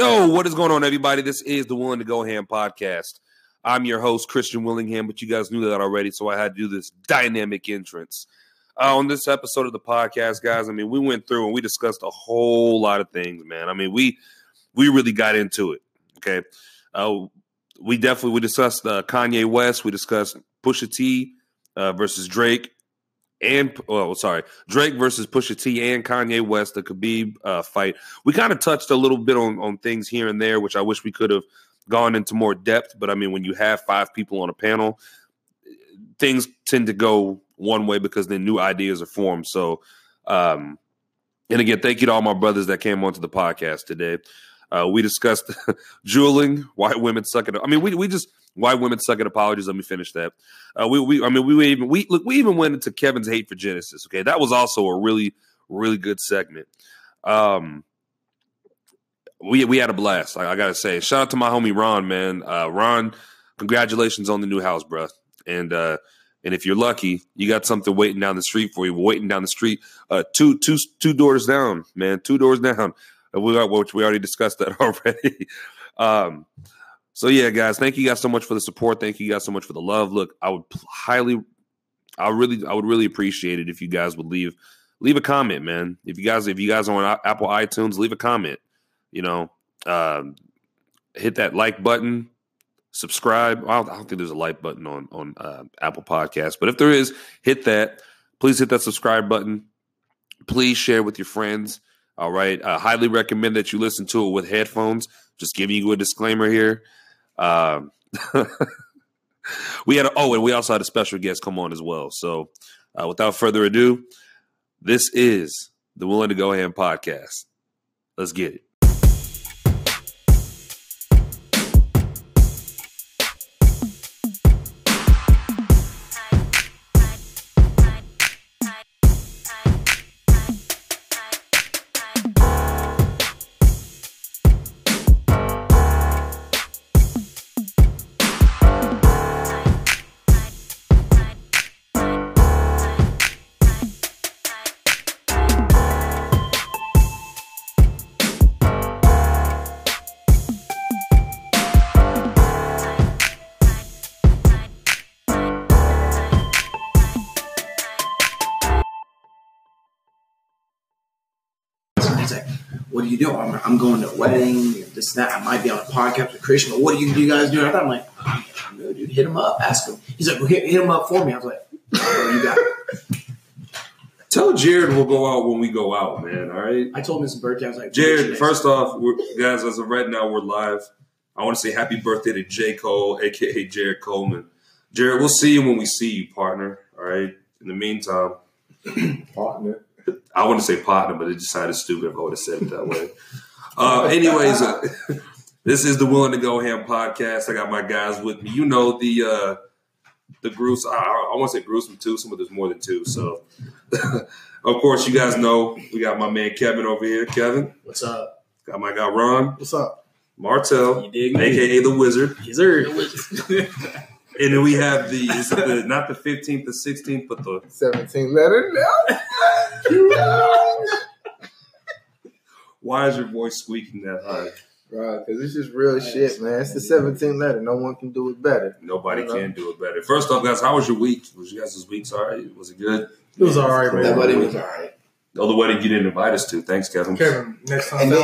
Yo, what is going on, everybody? This is the Willing to Go Ham podcast. I'm your host, Christian Willingham, but you guys knew that already, so I had to do this dynamic entrance. Uh, on this episode of the podcast, guys, I mean, we went through and we discussed a whole lot of things, man. I mean, we we really got into it. Okay, uh, we definitely we discussed uh, Kanye West, we discussed Pusha T uh, versus Drake, and oh, sorry, Drake versus Pusha T and Kanye West, the Khabib uh, fight. We kind of touched a little bit on on things here and there, which I wish we could have gone into more depth. But I mean, when you have five people on a panel, things tend to go one way because then new ideas are formed. So, um, and again, thank you to all my brothers that came onto the podcast today. Uh, we discussed jeweling, why women suck at. I mean, we we just why women suck at apologies. Let me finish that. Uh, we we I mean we even we look we even went into Kevin's hate for Genesis. Okay, that was also a really really good segment. Um, we we had a blast. I, I gotta say, shout out to my homie Ron, man. Uh, Ron, congratulations on the new house, bro. And uh, and if you're lucky, you got something waiting down the street for you. Waiting down the street, uh, two two two doors down, man. Two doors down. We which we already discussed that already. um, so yeah, guys, thank you guys so much for the support. Thank you guys so much for the love. Look, I would highly, I really, I would really appreciate it if you guys would leave leave a comment, man. If you guys if you guys are on Apple iTunes, leave a comment you know, um, hit that like button, subscribe. I don't, I don't, think there's a like button on on uh, Apple Podcasts, but if there is, hit that. Please hit that subscribe button. Please share with your friends. All right, I highly recommend that you listen to it with headphones. Just giving you a disclaimer here. Um, we had a, oh, and we also had a special guest come on as well. So, uh, without further ado, this is the Willing to Go Ham podcast. Let's get it. This that. I might be on a podcast with Christian. But what do you, do you guys do? I thought I'm like, oh, dude, hit him up, ask him. He's like, well, hit, hit him up for me. I was like, oh, you got it. Tell Jared we'll go out when we go out, man. All right. I told him his birthday. I was like, Jared. First off, guys, as of right now, we're live. I want to say happy birthday to J Cole, aka Jared Coleman. Jared, we'll see you when we see you, partner. All right. In the meantime, partner. I want to say partner, but it just sounded stupid if I would have said it that way. Uh, anyways, uh, this is the Willing to Go Ham podcast. I got my guys with me. You know the uh, the gruesome. I, I want to say gruesome too. Some of there's more than two. So, of course, you guys know we got my man Kevin over here. Kevin, what's up? Got my guy Ron. What's up? Martel, aka the Wizard. He's The Wizard. And then we have the, the not the fifteenth, the sixteenth, but the seventeenth letter. Why is your voice squeaking that high? Right, because it's just real shit, man. It's the 17th letter. No one can do it better. Nobody can do it better. First off, guys, how was your week? Was you guys' this weeks all right? Was it good? It was all right, man. That wedding was all right. Oh, the wedding you didn't invite us to. Thanks, Kevin. Kevin, next time. And they,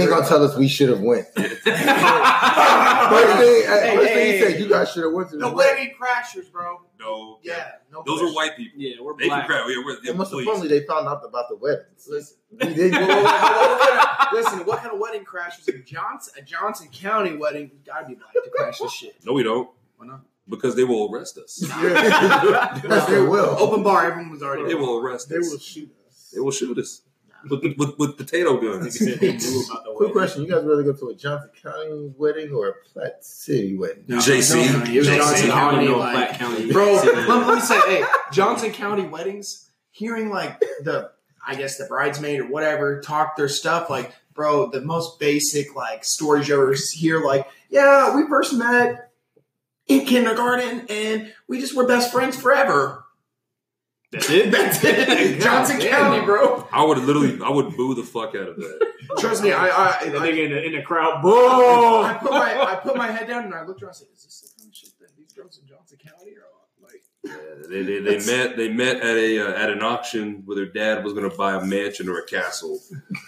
ain't gonna tell us we should have went. First thing, hey, first thing he said, you guys should have went to the, the wedding crashers, bro. No, yeah, no those are white people. Yeah, we're they black. Can crash. Yeah, we're, yeah, most importantly, they found out about the weddings. Listen, listen, what kind of wedding crashers? A Johnson, a Johnson County wedding We gotta be black to crash this shit. No, we don't. Why not? Because they will arrest us. Yeah. yes, they will. Open bar, everyone was already. They will arrest they us. They will shoot us. They will shoot us with, with, with potato guns. Quick question: You guys rather go to a Johnson County wedding or a Platte City wedding? No, JC, no, no, JC, Johnson County, like, County, bro. let, let me say, hey, Johnson County weddings. Hearing like the, I guess the bridesmaid or whatever talk their stuff, like, bro, the most basic like stories you ever hear, like, yeah, we first met in kindergarten and we just were best friends forever. That's it. That's it. Johnson damn. County, bro. I would literally, I would boo the fuck out of that. Trust me, I I, And I, nigga in the, in the crowd, I put my I put my head down and I looked around. and said, "Is this the kind of shit that these girls in Johnson County are on?" Like, Yeah, they, they, they met they met at a uh, at an auction where their dad was going to buy a mansion or a castle.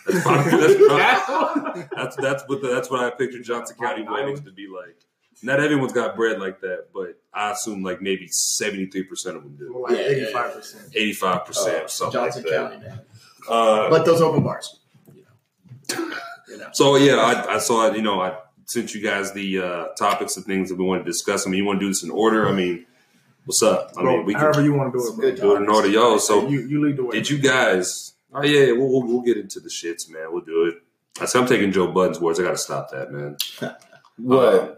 That's probably, that's, probably, that's that's what the, that's what I pictured Johnson County weddings to be like. Not everyone's got bread like that, but I assume like maybe seventy three percent of them do, like eighty five percent. eighty five percent, something Johnson like that. County, man. Uh, But those open bars, you know, you know. So yeah, I, I saw it. You know, I sent you guys the uh, topics and things that we want to discuss. I mean, you want to do this in order? I mean, what's up? I mean, we however can you want to do it, bro. Good do it in order, yo. So you you lead the way. did you guys? Oh yeah, yeah, we'll, we'll we'll get into the shits, man. We'll do it. I said I'm taking Joe Budden's words. I got to stop that, man. What? Uh,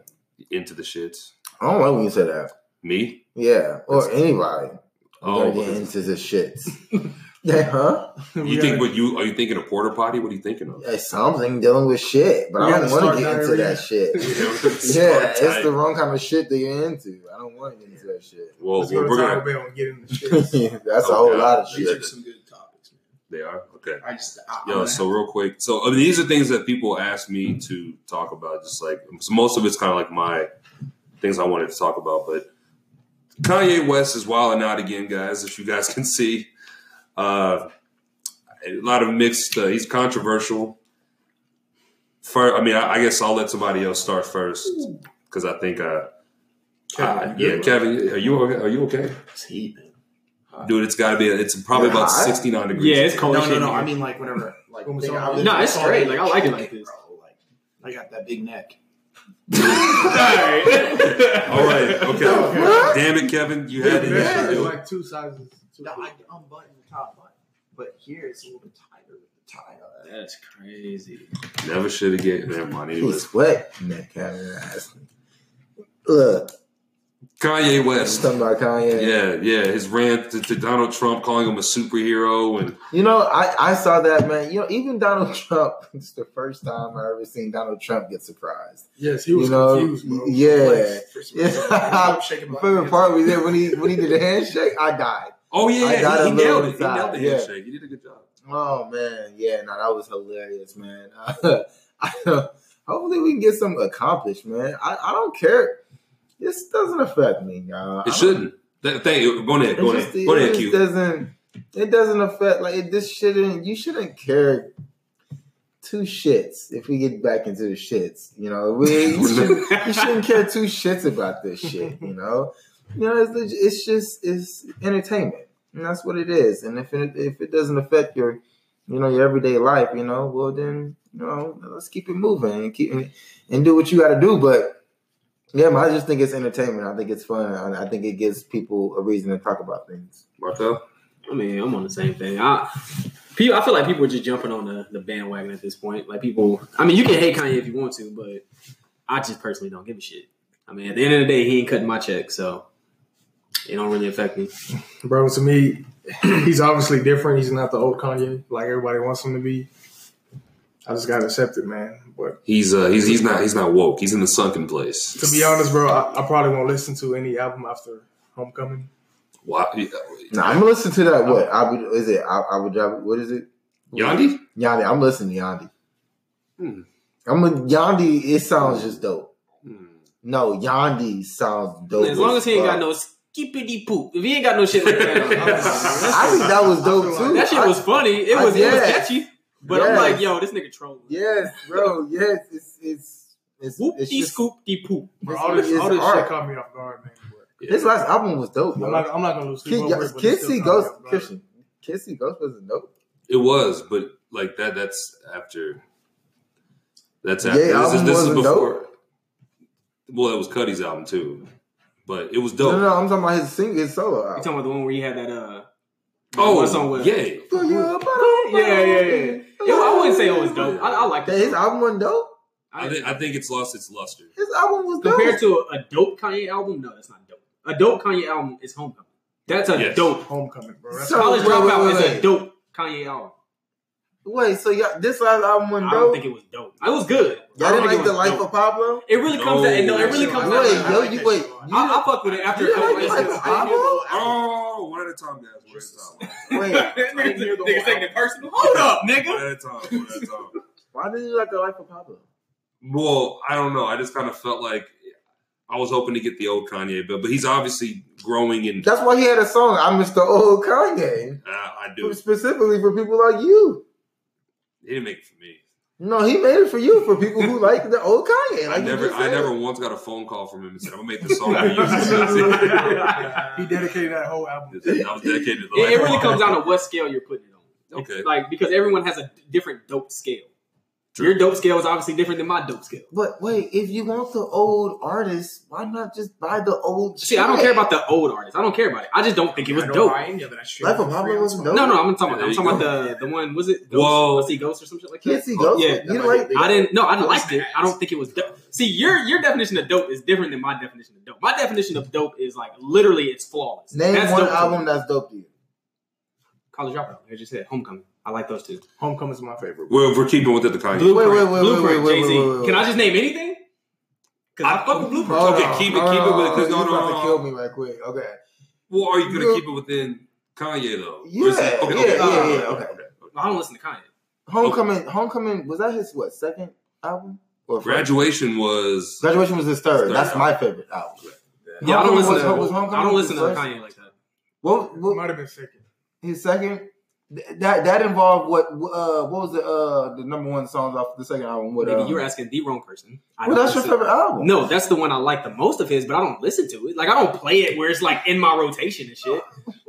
into the shits. I don't like when you say that. Me? Yeah, or anybody. You Oh, get into the shits. yeah, huh? you think what you are you thinking a porter potty? What are you thinking of? Yeah, something dealing with shit, but We I don't want to get into that shit. yeah, yeah, it's the wrong kind of shit that you're into. I don't want to get into that shit. well, Let's go we're, to we're Taco gonna. Bell and get in the shit. That's a Oh, whole God. lot of These shit. are some good topics, man. They are okay. I just I, Yo, so real quick, so I mean, these are things that people ask me to talk about. Just like so most of it's kind of like my things I wanted to talk about. But Kanye West is wilding out again, guys. As you guys can see, uh, a lot of mixed. Uh, he's controversial. First, I mean, I, I guess I'll let somebody else start first because I think, uh, Kevin, yeah, Kevin, are you okay? Are you okay, it's heat. Dude? It's got to be. It's probably Yeah, about I- sixty nine degrees. Yeah, it's cold. No, no, no. here. I mean, like whenever, like, When we think saw I this- No, it's saw great. Like, I like it like this. Bro, like, I got that big neck. All right. All right, okay. What? Damn it, Kevin, you had it. Yeah, it's like two sizes. Two No, I unbuttoned the top button, but here it's a little bit tighter with the tie on. That's crazy. Never should have get. Never mind. He's Anyways, sweating that kind of ass. Look, Kanye West. something about Kanye. Yeah, yeah. His rant to, to Donald Trump, calling him a superhero, and You know, I, I saw that man. You know, even Donald Trump. It's the first time I ever seen Donald Trump get surprised. Yes, he was You know, confused, bro. yeah. Like, for some reason, Yeah. I'm shaking My my favorite part was that when he when he did the handshake, I died. oh yeah, I got he, a he little nailed it. He nailed the yeah. handshake. He did a good job. Oh man, yeah, no, that was hilarious, man. hopefully we can get some accomplished, man. I, I don't care. This doesn't affect me, y'all. It shouldn't. That, thank you. Go ahead. It Go ahead. Go ahead, Q. doesn't. It doesn't affect like it, this shouldn't. You shouldn't care two shits if we get back into the shits. You know, we you shouldn't, you shouldn't care two shits about this shit. You know, you know it's, it's just it's entertainment, and that's what it is. And if it, if it doesn't affect your you know your everyday life, you know, well then you know let's keep it moving and keep and do what you got to do, but. Yeah, I just think it's entertainment. I think it's fun. I I think it gives people a reason to talk about things. Marco. I mean, I'm on the same thing. I, people, I feel like people are just jumping on the, the bandwagon at this point. Like people, I mean, you can hate Kanye if you want to, but I just personally don't give a shit. I mean, at the end of the day, he ain't cutting my check, so it don't really affect me. Bro, to me, he's obviously different. He's not the old Kanye like everybody wants him to be. I just gotta accept it, man. But He's uh he's he's not he's not woke. He's in the sunken place. to be honest, bro, I, I probably won't listen to any album after Homecoming. Why? Now I'm gonna listen to that. What Abu is it? I, Abu Dhabi. What is it? Yandhi? Yandhi. I'm listening to Yandhi. Hmm. I'm a Yandhi. It sounds just dope. Hmm. No, Yandhi sounds dope. as long as he ain't got fuck. no skippity poop. If he ain't got no shit like that, I'm- I think that was dope too. that shit was funny. It I- was, it was yeah. catchy. But I'm like, yo, this nigga trolling. Yes, bro. Yes, it's it's it's, Whoop it's de just, scoop de poop. Bro, all this, all this shit caught me off guard, man. But His last album was dope, I'm not, I'm not gonna lose sleep Kid, over it. but it Kid still See caught me Ghost off guard. Christian. Kid See Ghost wasn't dope. It was, but like that. That's after. That's Yeah, after. this is, this is wasn't before. Well, it was Cudi's album too, but it was dope. No, no, no, I'm talking about his sing his solo You album. talking about the one where he had that uh Oh, one song with yeah. Yeah, yeah, yeah. Yeah, I wouldn't say it was dope. I, I like Yeah, it. his album wasn't dope. I think I think it's lost its luster. His album was dope. Compared to a, a dope Kanye album, no, that's not dope. A dope Kanye album is Homecoming. That's a Yes. dope. Homecoming, bro. That's So- College wait, wait, Dropout wait, is wait. a dope Kanye album. Wait, so y'all, this last album wasn't I don't dope? think it was dope. It was good. Y'all I don't didn't think like it the was life dope. of Pablo? It really comes out. No, it really comes I out. Wait, like yo, you wait. You I, I fuck with it after. You after like listening the to it. Oh, one at a time, guys. One at a time. Wait, Niggas niggas taking it personal. Hold up, nigga. One at a time. One at a time. why didn't you like the life of Pablo? Well, I don't know. I just kind of felt like I was hoping to get the old Kanye, but but he's obviously growing and That's why he had a song. I miss the old Kanye, uh, I do. specifically for people like you. He didn't make it for me. No, he made it for you, for people who like the old Kanye. I Like you never, I never once got a phone call from him and said, "I'm gonna make this song for you." he dedicated that whole album. I was dedicated to the It, it really comes down to what scale you're putting it on. Okay. Like because everyone has a different dope scale. True. Your dope scale is obviously different than my dope scale. But wait, if you want the old artist, why not just buy the old? See, I don't care about the old artists. I don't care about it. I just don't think it was I don't dope. buy any of it. I straight Life of Pablo wasn't dope? No, no, I'm talking Yeah, about. I'm talking you about the the one. Was it? Ghost? Whoa. Was he Ghost or some shit like that? Can't see Ghost. Yeah, you that didn't like I didn't. No, I That was liked it. I don't think it was dope. See, your your definition of dope is different than my definition of dope. My definition of dope is like literally it's flawless. Name That's one dope to me. album that's dope to you. College Dropout. As you said, Homecoming. I like those two. Homecoming is my favorite. Well, if we're keeping with it, the Kanye. Blueprint. wait, wait, wait, Blueprint. wait, wait, Jay Z. wait, wait, wait. Can I just name anything? Because I, I- fuck with Blueprint. Okay, on, keep it- keep it with- on. 'cause no, You no, about no, to kill me right quick. Okay. Well, are you gonna You- keep it within Kanye though? Yeah, is it- okay, yeah, okay, yeah, okay, yeah, okay, okay. I don't listen to Kanye. Homecoming, Homecoming was that his what second album? Or first? Graduation was Graduation was his third. Third That's album. my favorite album. Yeah, I don't Homecoming listen was- to. was Homecoming I don't listen to? Kanye like that. What, It what might have been second. his second? Th- That that involved what? Uh, what was the uh the number one songs off the second album? What? Nigga, um, you were asking the wrong person. I well, that's your favorite album. No, that's the one I like the most of his, but I don't listen to it. Like I don't play it where it's like in my rotation and shit.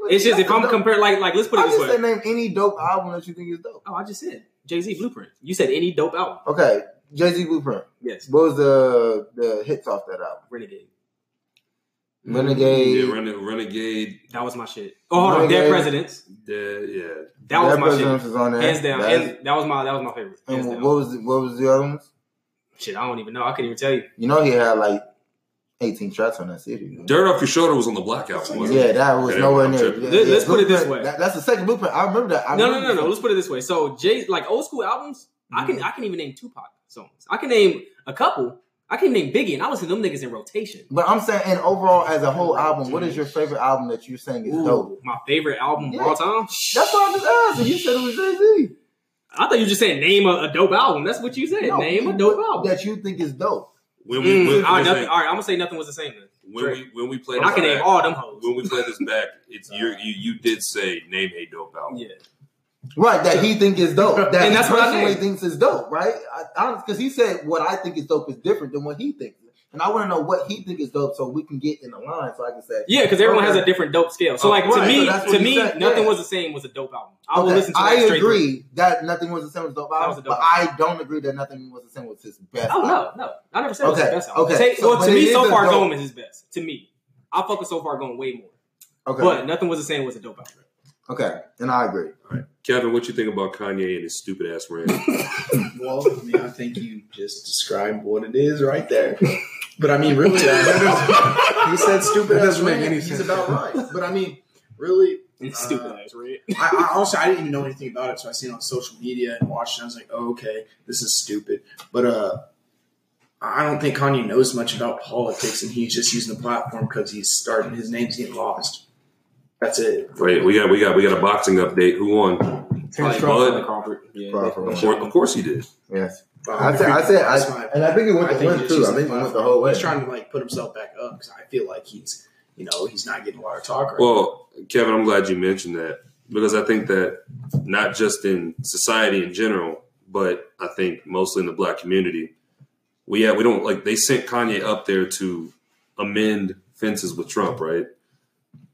It's just if I'm comparing, like, like let's put it I this just way. said name any dope album that you think is dope. Oh, I just said Jay Z Blueprint. You said any dope album. Okay, Jay Z Blueprint. Yes, What was the the hits off that album? Renegade. Renegade. yeah, Rene- Renegade. That was my shit. Oh, hold on, Dead Presidents. Yeah, yeah. That was my Presidents shit. was on there. Hands down. That's- Hands, that was my that was my favorite. Hands and down. what was the, what was the other ones? Shit, I don't even know. I couldn't even tell you. You know he had like eighteen shots on that CD. Dirt off your shoulder was on the Black album. wasn't it? Yeah, that was Okay, nowhere I'm near. Yeah, Let- yeah, let's put it this way. that- that's the second blueprint. I remember that. I No, no, remember no, no. Let's put it this way. So Jay, like old school albums, I Mm-hmm. can I can even name Tupac songs. I can name a couple. I can name Biggie, and I listen to them niggas in rotation. But I'm saying, and overall, as a whole album, what is your favorite album that you're saying is Ooh, dope? my favorite album of all time. That's what I just asked. You said it was Jay Z. I thought you were just saying name a, a dope album. That's what you said. name a dope album. that you think is dope. When we, Mm, when, all, right, nothing, all right, I'm gonna say nothing was the same then. when we when we play this I can name back, all them hoes. when we play this back, it's you you you did say name a dope album. Yeah. Right, that he think is dope. That And he that's what I thinks is dope, right? Because he said what I think is dope is different than what he thinks. And I want to know what he think is dope so we can get in the line so I can say, Yeah, because everyone has a different dope scale. So Oh, like to right, me, so to me, said, nothing yeah. was the same was a dope album. I will listen to that I agree that nothing was the same as dope was album, a dope album but I don't agree that nothing was the same was his best. Oh album. no, no, I never said it was Okay, his best album. okay. So, well, to me, so far dope- going is his best. To me, I fuck with so far going way more. Okay, But nothing was the same was a dope album. Okay, and I agree. All right, Kevin, what you think about Kanye and his stupid ass rant? Well, I mean, I think you just described what it is right there. But I mean, really, that, he said stupid. That doesn't ass make rant. any He's about right. But I mean, really, It's Uh, stupid ass, right? I, I also I didn't even know anything about it, so I seen it on social media and watched it. I was like, oh, okay, this is stupid. But uh, I don't think Kanye knows much about politics, and he's just using the platform because he's starting. His name's getting lost. That's it. Wait, we got we got we got a boxing update. Who won? Terrence Crawford. Crawford. Yeah. Crawford. Of course, of course he did. Yes, I said, I said, I, and I think he went I the win he's too. I think it using went the whole way. He's trying to like put himself back up because I feel like he's, you know, he's not getting a lot of talk right Well, Kevin, I'm glad you mentioned that because I think that not just in society in general, but I think mostly in the black community, we yeah we don't like they sent Kanye up there to amend fences with Trump, right?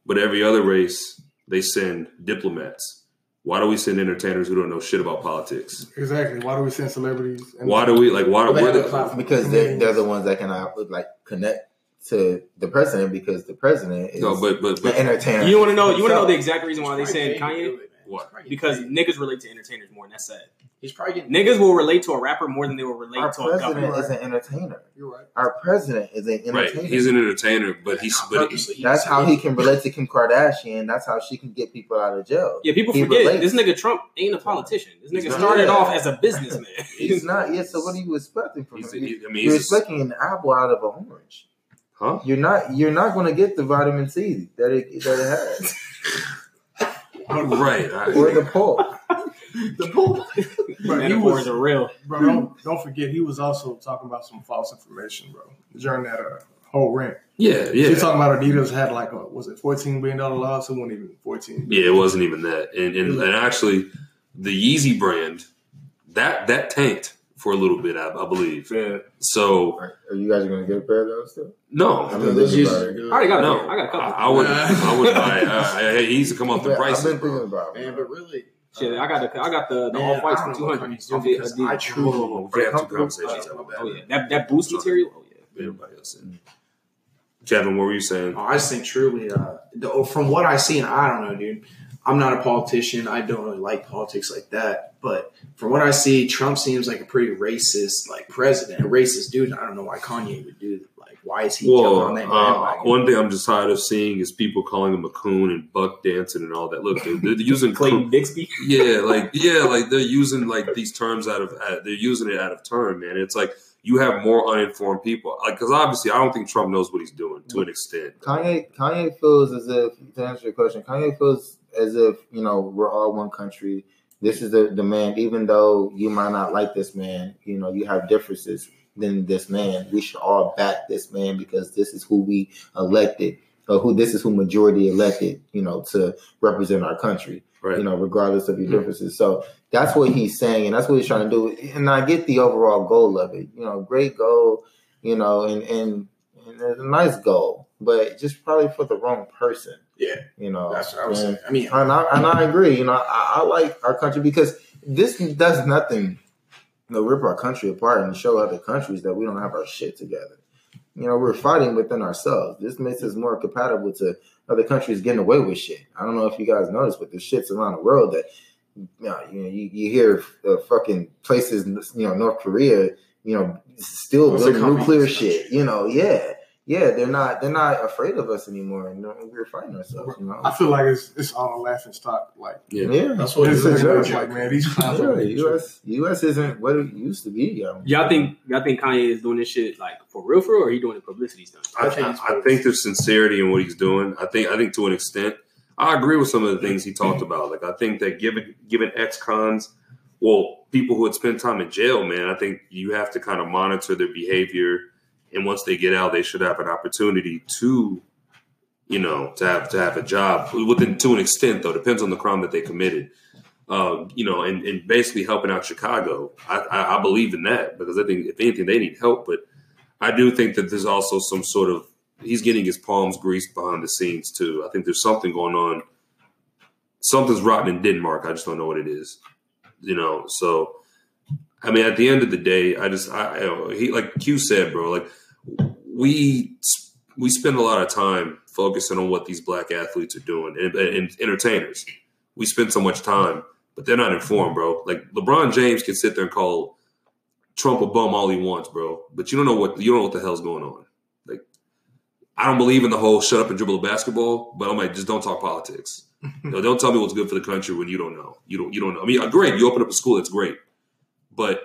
But every other race they send diplomats. Why do we send entertainers who don't know shit about politics? Exactly. Why do we send celebrities? And Why do we like why Well, they we're the, because they're, they're the ones that can uh, like connect to the president because the president is no, but but the entertainer. You want to know? You want to know the exact reason why they It's said probably paid to Kanye? do it, man. What? because niggas relate to entertainers more, and that's sad. He's probably getting Niggas will relate to a rapper more than they will relate Our to a president government. is an entertainer. You're right. Our president is an Right. entertainer. He's an entertainer, but he's but Purposely, he That's how he can relate to Kim Kardashian. That's how she can get people out of jail. Yeah, people He forget relates. this nigga Trump ain't a politician. This He's nigga not. started Yeah. off as a businessman. He's not. Yeah. So what are you expecting from he's, him? he, I mean, You're he's a, expecting an apple out of an orange. huh? You're not. You're not going to get the vitamin C that it that it has, Right. I- or the pulp. the bull. Bro, he Metaphors was, are real. bro, don't, don't forget, he was also talking about some false information, bro, during that uh, whole rant. yeah, He yeah. was talking about Adidas had like a, was it $14 billion loss? It wasn't even 14 Yeah, it wasn't even that. And and, and actually, the Yeezy brand that that tanked for a little bit, I, I believe. Yeah. So Are you guys going to get a pair of those still? no, I've been Those thinking uses about are it. I good. already got no. I got a couple. I, I would I would buy. Uh, hey, he needs to come up the price. I've been thinking about it. Man, but really, Shit, I got the I got the, the Man, off whites I for don't two know what hundred. Kanye's doing because I truly- Hold on, hold on. We have two conversations Oh, about that. oh yeah, that that boost material. Oh yeah. Everybody else. in. Kevin, what were you saying? Oh, I just think truly, uh, the, from what I see, and I don't know, dude. I'm not a politician. I don't really like politics like that. But from what I see, Trump seems like a pretty racist, like president, a racist dude. I don't know why Kanye would do that. Like, why is he jumping Well, on that uh, one thing I'm just tired of seeing is people calling him a coon and buck dancing and all that. Look, they're, they're using Clayton Bigsby. yeah, like yeah, like they're using like these terms out of uh, they're using it out of turn, man. It's like you have more uninformed people, like because obviously I don't think Trump knows what he's doing to an extent. Kanye Kanye feels as if to answer your question, Kanye feels as if you know we're all one country. This is the, the man, even though you might not like this man, you know, you have differences than this man. We should all back this man because this is who we elected, or who this is who majority elected, you know, to represent our country Right? you know, regardless of your hmm. differences. So that's what he's saying, and that's what he's trying to do. And I get the overall goal of it. You know, great goal. You know, and and, and it's a nice goal, but just probably for the wrong person. Yeah. You know, That's what I was and, saying. I mean, and I, and I agree. You know, I, I like our country because this does nothing. You know, rip our country apart and show other countries that we don't have our shit together. You know, we're fighting within ourselves. This makes us more compatible to other countries getting away with shit. I don't know if you guys noticed, but there's shits around the world that you know, you, you, hear uh, fucking places, you know, North Korea, you know, still building nuclear shit. You know, yeah, yeah, they're not they're not afraid of us anymore, and we're fighting ourselves. You know, I feel like it's it's all a laughing stock. Like, Yeah. yeah, that's what it it's, is. it's like, man, these clowns yeah, U.S. U.S. isn't what it used to be. Yo. Y'all think y'all think Kanye is doing this shit like for real, for real, or he doing it publicity stunt? I, I think I, I think there's sincerity in what he's doing. I think I think to an extent, I agree with some of the things he talked about. Like I think that given given ex-cons, well, people who had spent time in jail, man, I think you have to kind of monitor their behavior, and once they get out, they should have an opportunity to, you know, to have to have a job. Within to an extent, though, depends on the crime that they committed. Um, you know, and, and basically helping out Chicago. I, I, I believe in that because I think if anything, they need help, but. I do think that there's also some sort of he's getting his palms greased behind the scenes too. I think there's something going on. Something's rotten in Denmark. I just don't know what it is. You know, so I mean, at the end of the day, I just I, I he like Q said, bro. Like we we spend a lot of time focusing on what these black athletes are doing and, and entertainers. We spend so much time, but they're not informed, bro. Like LeBron James can sit there and call Trump a bum all he wants, bro. But you don't know what you don't know what the hell's going on. Like, I don't believe in the whole shut up and dribble the basketball, but I'm like, just don't talk politics. You know, don't tell me what's good for the country when you don't know. You don't you don't know. I mean, uh, great, you open up a school, that's great. But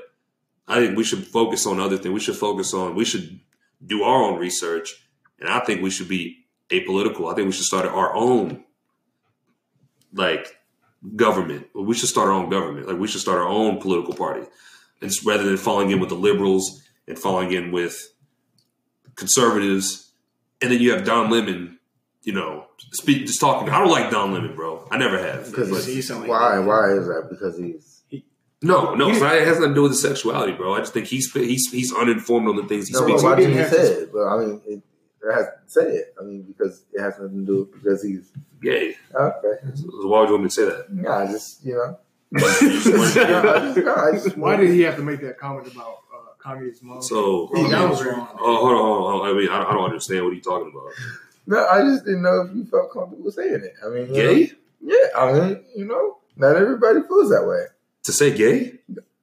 I think we should focus on other things. We should focus on we should do our own research. And I think we should be apolitical. I think we should start our own like government. We should start our own government. Like we should start our own political party. And rather than falling in with the liberals and falling in with conservatives. And then you have Don Lemon, you know, speak just talking. I don't like Don Lemon, bro. I never have. Because he's, he's something why? that. Why is that? Because he's No, no, it's not, it has nothing to do with his sexuality, bro. I just think he's he's he's uninformed on the things he no. speaks. But why didn't he say it? But I mean, it, it has say it. I mean, because it has nothing to do with because he's Gay. okay. So why would you want me to say that? Yeah, I just you know. So- no, I just, Why did he have to make that comment about uh, Kanye's mom? So, Bro, that was wrong. oh, hold on, hold on. I mean, I, I don't understand what you're talking about. No, I just didn't know if you felt comfortable saying it. I mean, you know, Gay? yeah, I mean, you know, Not everybody feels that way. To say gay?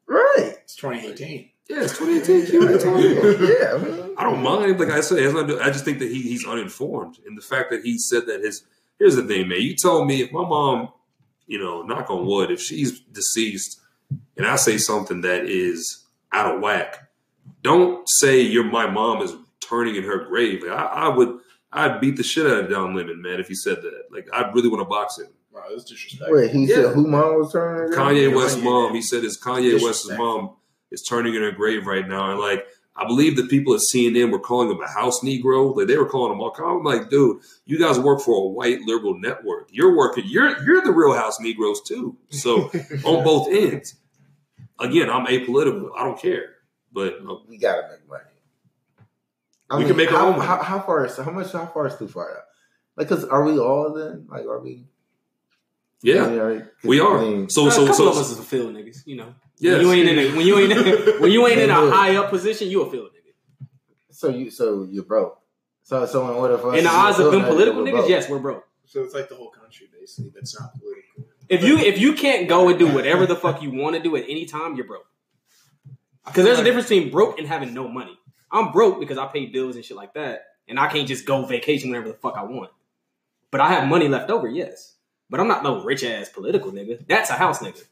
Right. It's 2018. Yeah, it's 2018. What are you talking about? yeah. I, don't mind. Like I said, it has nothing to do- I just think that he, he's uninformed, and the fact that he said that his here's the thing, man. You told me if my mom, you know, knock on wood, if she's deceased, and I say something that is out of whack, don't say you're my mom is turning in her grave. Like, I, I would, I'd beat the shit out of Don Lemon, man, if he said that. Like I really want to box him. Bro, that's disrespectful. Wait, he Yeah. said who mom was turning? Kanye Kanye, West's yeah. mom, he said his Kanye West's mom is turning in her grave right now. And like, I believe the people at CNN were calling him a house Negro. Like they were calling him all I'm like, dude, you guys work for a white liberal network. You're working, you're you're the real house Negroes too. So on both ends. Again, I'm apolitical. I don't care. But uh, We gotta make money. We can make our how, own money. How, how far is how much? How far is too far? Out? Like, cause are we all then? Like, are we? Yeah, are- 'cause, we are. mean, So a so couple of so us is a field niggas, you know. yes. When you ain't in a, when you ain't in, when you ain't in a high up position, you a field nigga. so you so you're broke. So so what if us In the is eyes of them political niggas, broke? yes, we're broke. So it's like the whole country, basically, that's not political. If you if you can't go and do whatever the fuck you want to do at any time, you're broke. Because there's a difference between broke and having no money. I'm broke because I pay bills and shit like that, and I can't just go vacation whenever the fuck I want. But I have money left over, yes. But I'm not no rich ass political nigga. That's a house nigga.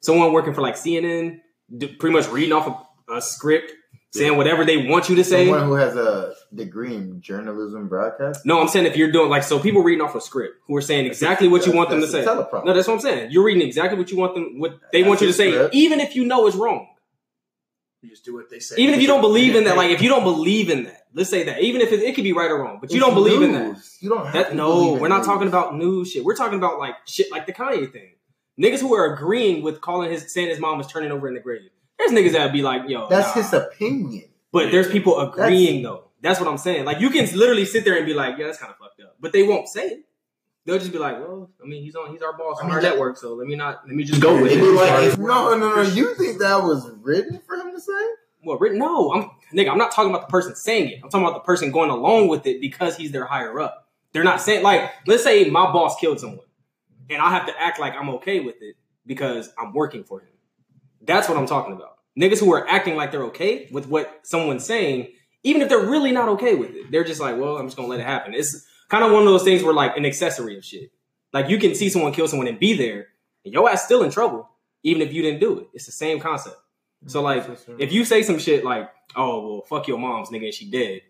Someone working for like CNN, d- pretty much reading off a, a script, saying whatever they want you to say. Someone who has a degree in journalism broadcast. No, I'm saying if you're doing like so, people reading off a script who are saying exactly what you want them to say. That's a teleprompter. No, that's what I'm saying. You're reading exactly what you want them, what they want you to say, script. even if you know it's wrong. You just do what they say. Even if you don't believe in that, like if you don't believe in that, let's say that, even if it, it could be right or wrong, but you It's don't believe in that. You don't have That to no, we're not news. talking about news shit. We're talking about like shit like the Kanye thing. Niggas who are agreeing with calling his saying his mom is turning over in the grave. There's niggas that would be like, yo, That's nah. his opinion. But there's people agreeing though. That's what I'm saying. Like you can literally sit there and be like, yeah, that's kind of fucked up. But they won't say it. They'll just be like, well, I mean, he's on, he's our boss I on mean, our that- network, so let me not, let me just go with It'd like- no, no, no. You think that was written for him to say? Well, written? No, I'm nigga. I'm not talking about the person saying it. I'm talking about the person going along with it because he's their higher up. They're not saying like, let's say my boss killed someone, and I have to act like I'm okay with it because I'm working for him. That's what I'm talking about. Niggas who are acting like they're okay with what someone's saying, even if they're really not okay with it, they're just like, well, I'm just gonna let it happen. It's kind of one of those things where like an accessory of shit. Like you can see someone kill someone and be there, and your ass still in trouble, even if you didn't do it. It's the same concept. Mm-hmm. So like, if you say some shit like, "Oh well, fuck your mom's nigga," and she dead,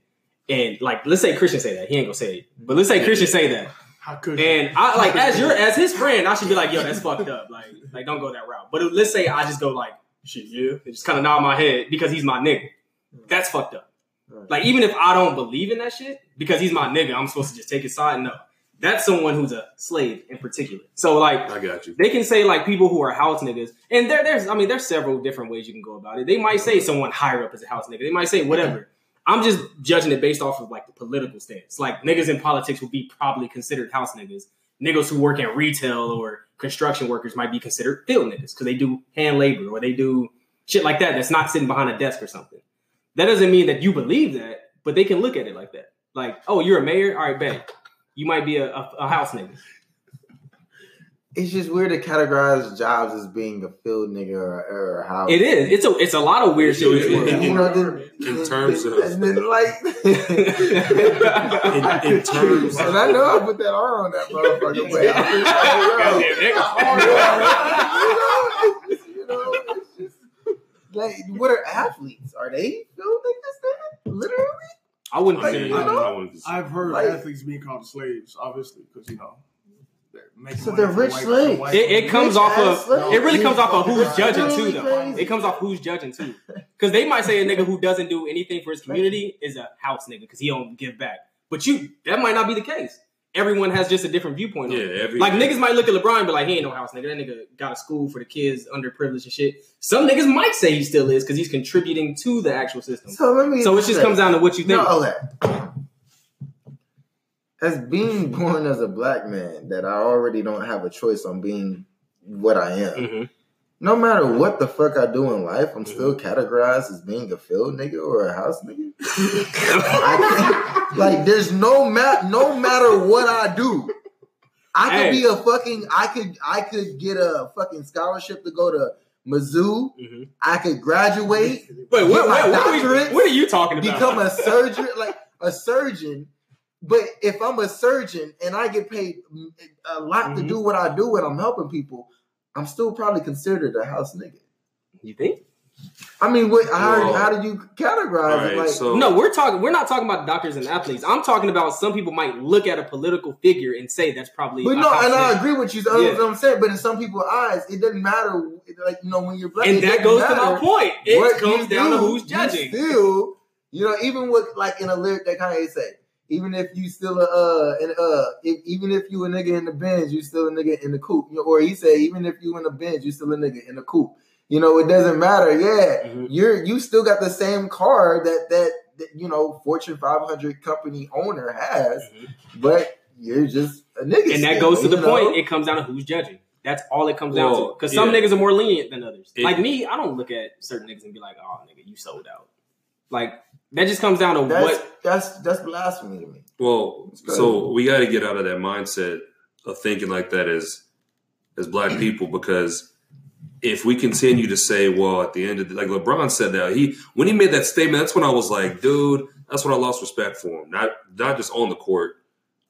and like, let's say Christian say that, he ain't gonna say it, but let's say Christian say that, How could you? and I like as your as his friend, I should be like, "Yo, that's fucked up." Like, like don't go that route. But let's say I just go like, "Shit, yeah," and just kind of nod my head because he's my nigga. Mm. That's fucked up. Right. Like even if I don't believe in that shit because he's my nigga, I'm supposed to just take his side. No, that's someone who's a slave in particular. So like, I got you. they can say like people who are house niggas, and there, there's, I mean, there's several different ways you can go about it. They might say someone higher up is a house nigga. They might say whatever. I'm just judging it based off of like the political stance. Like niggas in politics would be probably considered house niggas. Niggas who work in retail or construction workers might be considered field niggas because they do hand labor or they do shit like that. That's not sitting behind a desk or something. That doesn't mean that you believe that, but they can look at it like that. Like, oh, you're a mayor, all right, bet. You might be a, a, a house nigga. It's just weird to categorize jobs as being a field nigga or, or a house. It is. It's a. It's a lot of weird shit. in this world. You know, then- In terms of- and then, like, In- in terms- and I know I put that R on that motherfucker, but I'm just like, yo, you know, it's just, you know, it's just like, what are athletes? Are they field niggas? Then? Literally? I wouldn't Like, say you I, know? I wouldn't- I've heard Like- athletes being called slaves, obviously, because you know. they're So they're rich white- slaves. It, it comes Rich off of. slaves. It really comes off of who's That's judging too, though. crazy. It comes off who's judging too. Because they might say a nigga who doesn't do anything for his community is a house nigga because he don't give back. But you, that might not be the case. Everyone has just a different viewpoint. Yeah, it. every Like niggas might look at LeBron and be like, he ain't no house nigga. That nigga got a school for the kids, underprivileged and shit. Some niggas might say he still is because he's contributing to the actual system. So let me. So it just comes down to what you think. No, okay. As being born as a black man, that I already don't have a choice on being what I am. Mhm. No matter what the fuck I do in life, I'm still categorized as being a field nigga or a house nigga. Like, there's no mat, no matter what I do, I could Hey. be a fucking. I could. I could get a fucking scholarship to go to Mizzou. Mhm. I could graduate, Wait, what, what, what, are you, doctorate, what are you talking about? become a surgeon, like a surgeon. But if I'm a surgeon and I get paid a lot to Mhm. do what I do and I'm helping people, I'm still probably considered a house nigga. You think? I mean, what? How, Well, how do you categorize All it? Like, so No, we're talking. We're not talking about doctors and athletes. I'm talking about some people might look at a political figure and say that's probably. But a no, house and I agree with you. So Yeah. What I'm saying. But in some people's eyes, it doesn't matter. Like you know, when you're black, and that doesn't goes to matter my point. It what comes you down to do, who's you judging. Still, you know, even with like in a lyric that Kanye say, even if you still a uh, and uh, if, even if you a nigga in the Benz, you still a nigga in the coop. You know, or he say, even if you in the Benz, you still a nigga in the coop. You know, it doesn't matter. Yeah, Mhm. you're you still got the same car that that, that you know Fortune 500 company owner has, Mhm. but you're just a nigga. And that goes to the know? point. It comes down to who's judging. That's all it comes down to. Because some yeah. niggas are more lenient than others. It- like me, I don't look at certain niggas and be like, "Oh, nigga, you sold out." Like that just comes down to That's what. that's that's blasphemy to me. Well, so we got to get out of that mindset of thinking like that as as black people because if we continue to say, well, at the end of the, like LeBron said that he when he made that statement, that's when I was like, dude, that's when I lost respect for him. Not not just on the court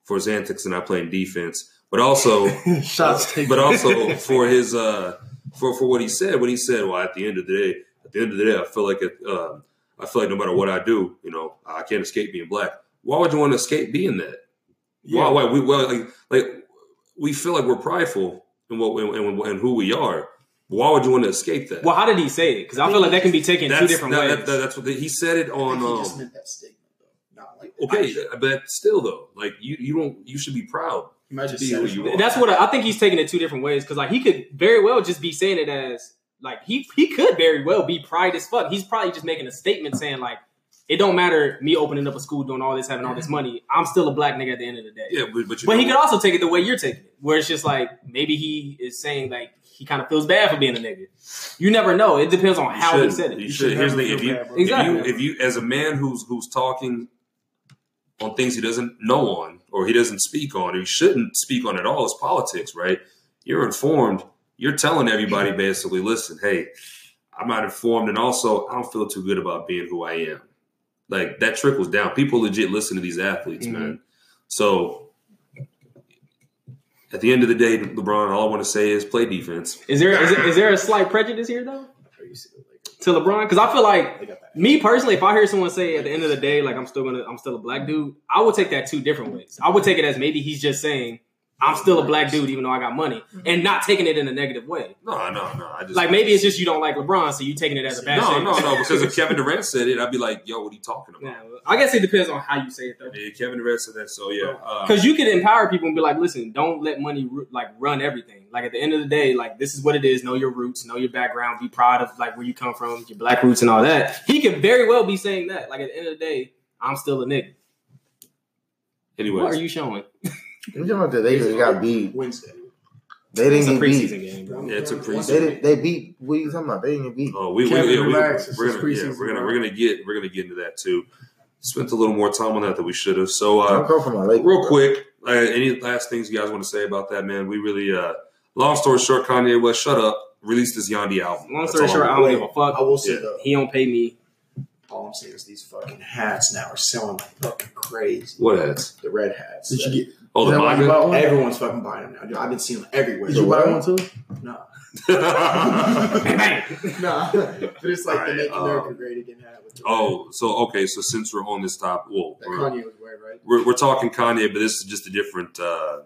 for his antics and not playing defense, but also Shots taken. but also for his uh for for what he said when he said, well, at the end of the day, at the end of the day, I feel like it. Um, I feel like no matter what I do, you know, I can't escape being black. Why would you want to escape being that? Why? Why? We well, like, like we feel like we're prideful in what and, and, and who we are. Why would you want to escape that? Well, how did he say it? Because I feel like that can be taken two different that- ways. that- that- that's what the, he said it I on. think he just Um, meant that statement though, not like okay, action. but still though, like you, you don't. You should be proud. You might just be who you are. That's what I, I think he's taking it two different ways. Because like he could very well just be saying it as like he he could very well be pride as fuck. He's probably just making a statement saying like it don't matter me opening up a school doing all this having all this money. I'm still a black nigga at the end of the day. Yeah, but, but you. But he could also take it the way you're taking it, where it's just like maybe he is saying like he kind of feels bad for being a nigga. You never know. It depends on how he said it. You You should. should Here's the if you, bad. Exactly. if you, if you, as a man who's who's talking on things he doesn't know on or he doesn't speak on or he shouldn't speak on at all is politics, right? You're informed. You're telling everybody basically, listen, hey, I'm not informed, and also I don't feel too good about being who I am. Like that trickles down. People legit listen to these athletes, Mhm. man. So at the end of the day, LeBron, all I want to say is play defense. Is there is, there- is there a slight prejudice here though to LeBron? Because I feel like me personally, if I hear someone say at the end of the day, like I'm still gonna, I'm still a black dude, I would take that two different ways. I would take it as maybe he's just saying I'm still a black dude even though I got money, and not taking it in a negative way. No, no, no. I just Like maybe it's just you don't like LeBron, so you're taking it as a bad. no, statement. no, no. Because if Kevin Durant said it, I'd be like, "Yo, what are you talking about?" Yeah, well, I guess it depends on how you say it though. Yeah, Kevin Durant said that, so yeah. Uh, Because you could empower people and be like, listen, don't let money like run everything. Like at the end of the day, like this is what it is. Know your roots, know your background, be proud of like where you come from, your black roots and all that. He could very well be saying that. Like at the end of the day, I'm still a nigga. What are you showing? You talking about the Lakers got beat? Wednesday. They didn't get beat. preseason game, bro. yeah, it's a They preseason. did. They beat. What are you talking about? They didn't get beat. Oh, we, we, Kevin, yeah, we, relax. It's we're just gonna, yeah, preseason, we're gonna, bro. we're gonna get, we're gonna get into that too. Spent a little more time on that than we should have. So, Don't uh, come from my Lakers. real bro. quick, uh, any last things you guys want to say about that, man? We really, uh, long story short, Kanye West, shut up, released his Yandhi album. Long That's story all short, I'm- I don't give a fuck. I will say Yeah. though, He don't pay me. all I'm saying is these fucking hats now are selling like fucking crazy. what hats? The red hats. Did you get? Oh, the Is that why you MAGA. one? Everyone's fucking buying them now. I've been seeing them everywhere. Did you buy one too? No. Bang. no. But it's like the Make uh, America Great Again hat. With the oh, so okay, so since we're on this top, well, that we're, Kanye was wearing, right? we're, we're talking Kanye, but this is just a different, uh,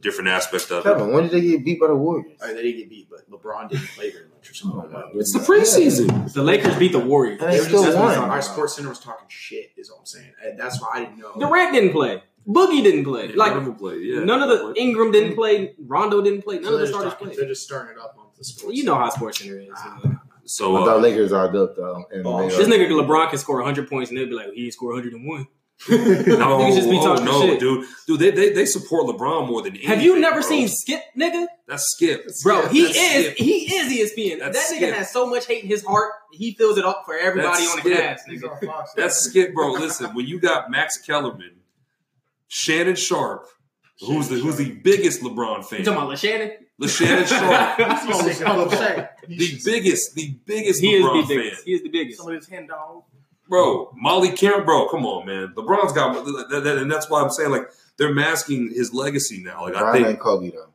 different aspect of it. Kevin, when did they get beat by the Warriors? All right, they didn't get beat, but LeBron didn't play very much or something. like that. It's the preseason. The Lakers beat the Warriors. And They they were still just, won. Our sports center was talking shit, is all I'm saying. And that's why I didn't know. Durant didn't play. Boogie didn't play. Yeah, Like none of them played, yeah. none of the Ingram didn't play. Rondo didn't play. None So of the starters talking, played. they're just stirring it up on the sports. You know how Sports Center is. man. So I thought uh, Lakers are dope though. And Oh, This nigga LeBron can score 100 points and they'll be like, he didn't score 101. no, Niggas just be oh, talking no, shit. dude, dude, they, they they support LeBron more than anything. Have you never bro. seen Skip, nigga? That's Skip, Bro, he That's is Skip. he is ESPN. That's that nigga Skip. has so much hate in his heart. He fills it up for everybody That's on the Skip. cast, nigga. That's Skip, bro. Listen, when you got Max Kellerman, Shannon Sharpe, who's the who's the biggest LeBron fan? You talking about LeShannon? LeShannon Sharpe, He's sick of Shaq. the biggest, the biggest He is LeBron the fan. biggest. He is the biggest. some of his hen dog. Bro, Molly Qerim, bro, come on, man. LeBron's got, that, that- and that's why I'm saying like they're masking his legacy now. Like I Brian think and Kobe though.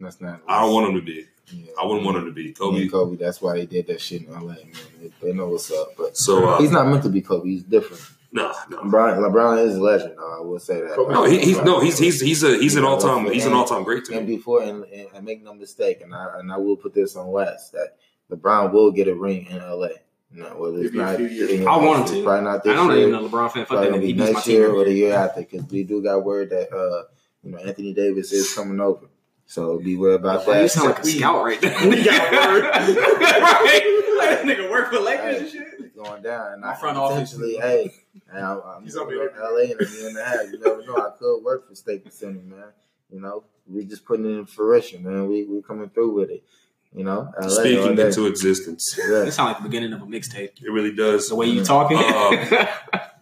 That's not. I don't want him to be. Yeah. I wouldn't want him to be Me Kobe. and Kobe. That's why they did that shit in LA. Man. They, they know what's up, but So uh, he's not meant to be Kobe. He's different. No, no, LeBron, LeBron is a legend. Though, I will say that. No. He, he's no, he's he's he's a he's an all time he's an all time great to And me. before, and, and I make no mistake, and I and I will put this on West that LeBron will get a ring in LA. No, whether it's Maybe a not, few years. I want him to. Probably not this I don't year. even know LeBron fan. Fuck Probably that gonna nigga. be He my next team. year or the year. year after because we do got word that uh, you know Anthony Davis is coming over. So be worried about that. you that. sound like a We- scout right now. we got word. right? Like that nigga work for Lakers and shit. It's going down. And My I front office. hey, and I'm, I'm He's going up to here. LA in a year and a half. You never know. I could work for Staples Center, man. You know, we just putting it in fruition, man. We we coming through with it. You know, LA all Speaking day. into existence, Yeah. It sound like the beginning of a mixtape. it really does. The way you talking. Um,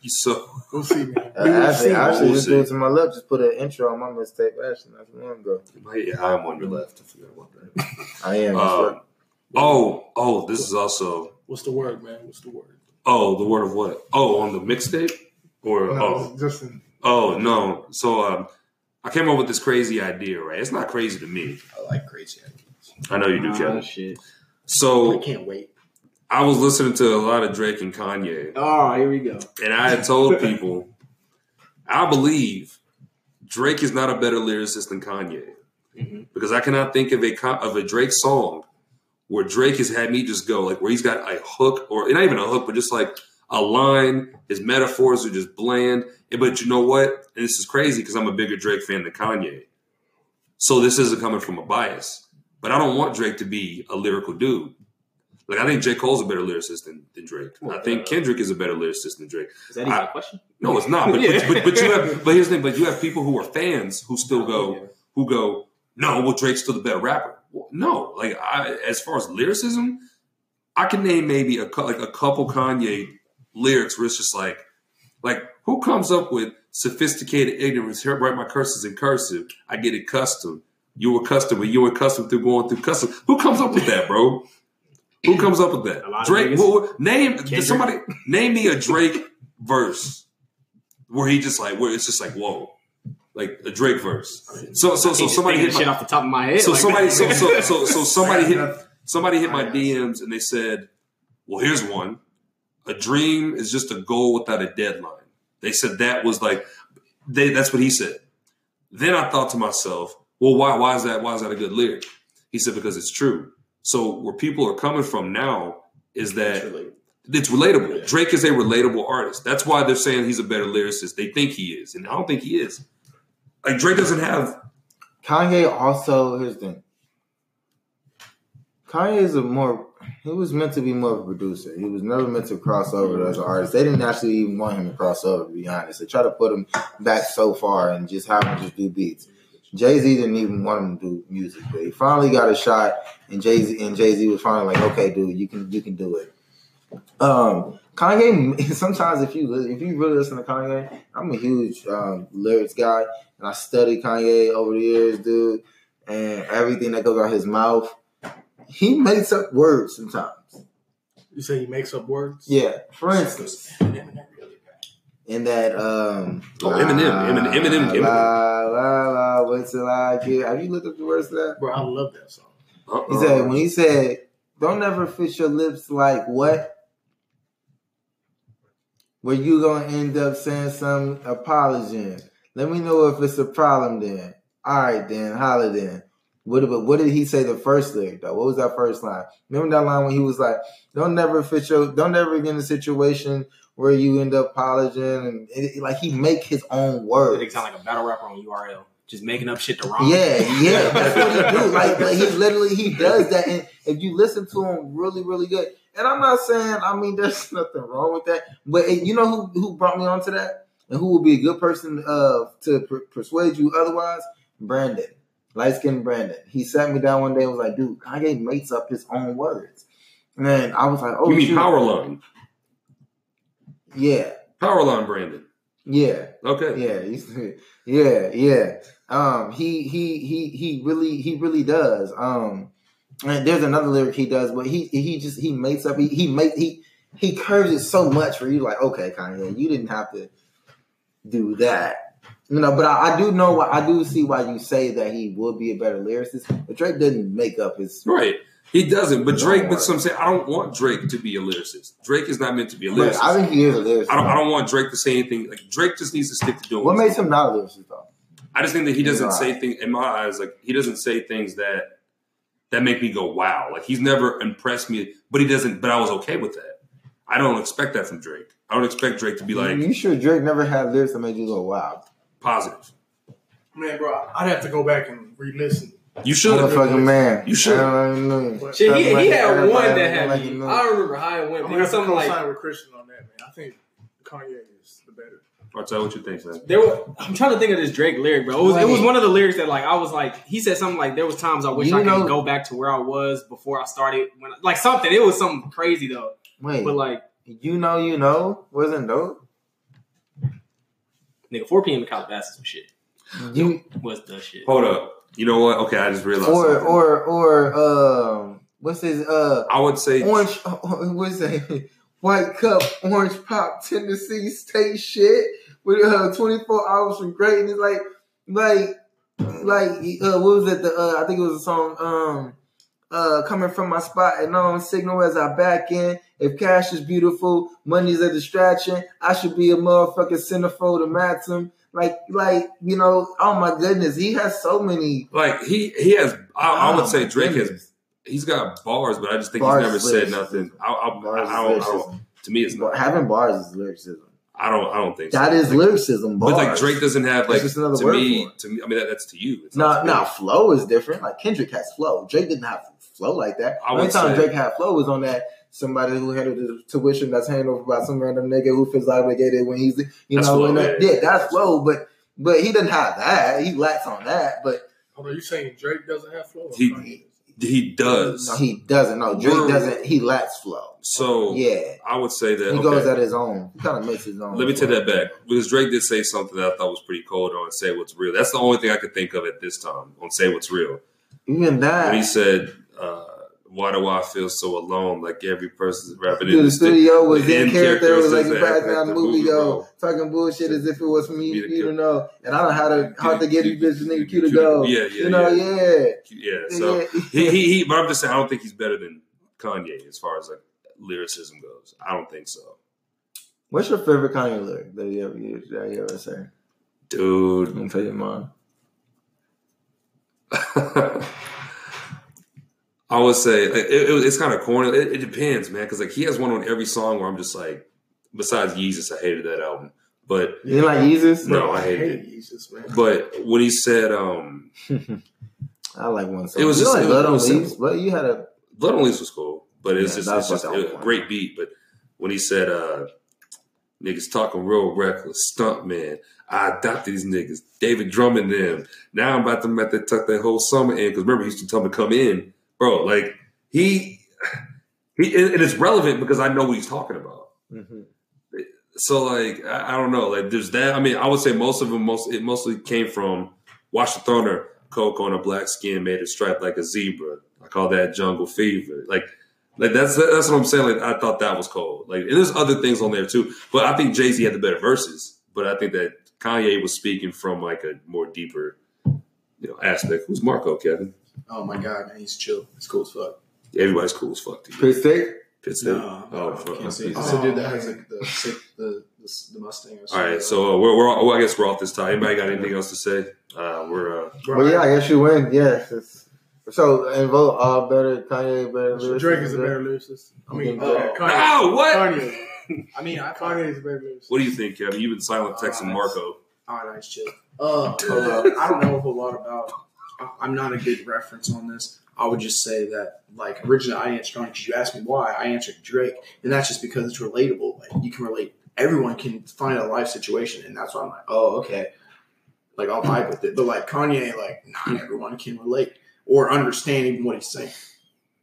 So We'll see, man. Uh, We will actually, see. actually, We'll just see. do it to my left. Just put an intro on my mistake. Actually, not too long ago. yeah, I'm on your left. I forgot about that. I am. Um, oh, oh, this is also What's the word, man? What's the word? Oh the word of what? Oh, on the mixtape or oh No, just in, oh no. So um, I came up with this crazy idea. Right? It's not crazy to me. I like crazy ideas. I know you do, Oh, Kevin. shit. So I can't wait. I was listening to a lot of Drake and Kanye, Oh, here we go. and I had told people, I believe Drake is not a better lyricist than Kanye Mhm. because I cannot think of a of a Drake song where Drake has had me just go like where he's got a hook or not even a hook, but just like a line. His metaphors are just bland. And- But you know what? And this is crazy because I'm a bigger Drake fan than Kanye, so this isn't coming from a bias. But I don't want Drake to be a lyrical dude. Like I think J. Cole's a better lyricist than, than Drake. I think uh, Kendrick is a better lyricist than Drake. Is that even I- a question? No, it's not. But, Yeah. but, but, but you have but here's the thing, but you have people who are fans who still oh, go who go, No, well Drake's still the better rapper. Well, no, like I, as far as lyricism, I can name maybe a like a couple Kanye lyrics where it's just like like who comes up with sophisticated ignorance? Here write my curses in cursive. I get it custom. You were custom, but you were custom through going through custom. Who comes up with that, bro? Who comes up with that? A lot of Drake. what- name Kendrick. somebody. Name me a Drake verse where he just like where it's just like whoa, like a Drake verse. So so so somebody hit think shit my, off the top of my head. so like somebody so so so so somebody hit somebody hit my DMs and they said, well here's one. A dream is just a goal without a deadline. They said that was like they that's what he said. Then I thought to myself, well why why is that why is that a good lyric? He said because it's true. So where people are coming from now is that it's relatable. Drake is a relatable artist. That's why they're saying he's a better lyricist. They think he is, and I don't think he is. Like Drake doesn't have. Kanye also here's the thing. Kanye is a more he was meant to be more of a producer. He was never meant to cross over as an artist. They didn't actually even want him to cross over, to be honest. They tried to put him back so far and just have him just do beats. Jay Z didn't even want him to do music, but he finally got a shot, and Jay Z and Jay Z was finally like, "Okay, dude, you can you can do it." Um, Kanye. Sometimes if you if you really listen to Kanye, I'm a huge um, lyrics guy, and I study Kanye over the years, dude, and everything that goes out his mouth. He makes up words sometimes. You say he makes up words? Yeah, for instance, in that um, Oh, Eminem, Eminem, Eminem, Eminem. la la la, wait till I get. Have you looked up the words to that? Bro, I love that song. Uh-uh. He said when he said, "Don't ever fish your lips like what." Where you gonna end up saying some apology? Let me know if it's a problem. Then, all right, then holla then. What, what did he say the first lyric though? What was that first line? Remember that line when he was like, "Don't never fit your, don't ever get in a situation where you end up apologizing," and it, like he make his own words. nigga sound like a battle rapper on URL, just making up shit to rhyme. Yeah, yeah, that's what he do. Like, like he literally he does that, and if you listen to him, really, really good. And I'm not saying, I mean, there's nothing wrong with that, but eh, you know who who brought me onto that, and who will be a good person uh, to per- persuade you otherwise? Brandon, light skinned Brandon. He sat me down one day and was like, "Dude, Kanye makes up his own words," and I was like, "Oh, you mean shoot. Powerline? Yeah, Powerline, Brandon. Yeah, Okay. yeah, yeah, yeah. Um, he he he he really he really does. Um, and there's another lyric he does, but he he just he makes up he he make he he curves it so much for you like okay Kanye, you didn't have to do that. You know, but I, I do know why I do see why you say that he would be a better lyricist, but Drake didn't make up his Right. He doesn't. But Drake, but some say I don't want Drake to be a lyricist. Drake is not meant to be a lyricist. I think he is a lyricist. I don't, I don't want Drake to say anything. Like Drake just needs to stick to doing. What makes him not a lyricist though? I just think that he doesn't say things in my eyes. Like he doesn't say things that that make me go wow. Like he's never impressed me. But he doesn't. But I was okay with that. I don't expect that from Drake. I don't expect Drake to be like you sure Drake never had lyrics that made you go wow? positive. Man, bro, I'd have to go back and re-listen. You should. Motherfucking man. You should. I don't know. But Shit, he, he had one that had like me. I don't remember how it went. I'm but gonna It was have to something like co-sign with Christian on that, man. I think Kanye is the better. I'll tell you what you think, man. There were, I'm trying to think of this Drake lyric, bro. It was, it was one of the lyrics that like I was like he said something like there was times I wish You I could know- go back to where I was before I started when like something. It was something crazy though. Wait, But like you know, you know, wasn't dope. nigga, 4 p.m. in Calabasas some shit You was the shit. Hold up. You know what? Okay, I just realized. or something. or or um, what's his uh I would say orange? What's that? White cup, orange pop, Tennessee state shit with uh 24 hours from greatness. Like like like uh, what was it? The uh, I think it was a song. Um, uh, coming from my spot and on signal as I back in. If cash is beautiful, money's a distraction. I should be a motherfucking centerfold to maxim. Like, like you know, oh my goodness, he has so many. like he he has. I, I Oh would say my Drake has. He's got bars, but I just think Bars he's never said nothing. I, I, I, don't, I don't. To me, it's not. Having bars is lyricism. I don't. I don't think so. That is lyricism. Bars. But like Drake doesn't have like to me. To me, I mean that, that's to you. It's No, no, flow is different. Like Kendrick has flow. Drake didn't have flow like that. I The only would time say- Drake had flow was on that somebody who handled the tuition that's handled over by some random nigga who feels obligated when he's you That's know flow, that, yeah. yeah, that's flow. But but he doesn't have that. He lacks on that. But Hold on, you saying Drake doesn't have flow? or He- does? He does. no, he doesn't. No, Drake We're- doesn't. He lacks flow. so Yeah, I would say that. he okay, goes at his own. He kind of makes his own. Let me take that back because Drake did say something that I thought was pretty cold on "Say What's Real." That's the only thing I could think of at this time on "Say What's Real." Even that. When he said, uh, "Why do I feel so alone? Like every person's rapping in Dude, the the studio was in character. It was like a background the movie, movie yo, talking bullshit as if it was me, Me to you to kill- know. And I don't know how to how to get these bitches nigga Q to go. yeah, yeah, you know, yeah. yeah, Yeah, so yeah. he, he, he, but I'm just saying, I don't think he's better than Kanye as far as like lyricism goes. I don't think so, What's your favorite Kanye lyric that you ever used? That you ever say? dude. Let me tell you mine. I would say like, it, it- it's kind of corny. It, it depends, man, because like he has one on every song where I'm just like, besides Yeezus, I hated that album, but You didn't like Yeezus? No, Bro, I hated it. Jesus, man. but when he said um, I like one song. It was you just- like Blood on Leaves, but you had a Blood on Leaves was cool, but it's Yeah, just it's just what that a great beat. But when he said uh, niggas talking real reckless, stunt man. I adopted these niggas, David Drummond them. Now I'm about to have to tuck that whole summer in because remember he used to tell me to come in, bro. Like he, he, and it's relevant because I know what he's talking about. Mhm. So like I, I don't know, like there's that. I mean, I would say most of them, most it mostly came from Watch the Throne, Coke on a black skin made it striped like a zebra. I call that jungle fever. Like, like that's that's what I'm saying. Like I thought that was cold. Like, and there's other things on there too. But I think Jay Z had the better verses. But I think that Kanye was speaking from like a more deeper, you know, aspect. Who's Marco, Kevin? Oh my god, man, he's chill. He's cool as fuck. Everybody's cool as fuck. To you. Pitch State? Pitt State. No, Oh, no, fuck. can't say. Oh. It's the dude that has like the sick, the, the the Mustang. Or All so uh, we're, we're all, well, I guess we're off this time. Anybody got anything else to say? Uh, we're uh, Well, yeah, I guess you win. Yes. it's- so and vote all better. Kanye better. So Drake is a better lyricist. I mean, Oh. uh, Kanye. no. What? Kanye. I mean, I Kanye is a better lyricist. What do you think, Kevin? You've been silent texting Marco. All right, nice chill. Uh, hold. I don't know a whole lot about. I'm not a good reference on this. I would just say that, like, originally I answered on because you asked me why. I answered Drake, and that's just because it's relatable. Like, you can relate. Everyone can find a life situation, and that's why I'm like, oh, okay. Like, I'll vibe with it. But like Kanye, like, not everyone can relate or understand even what he's saying.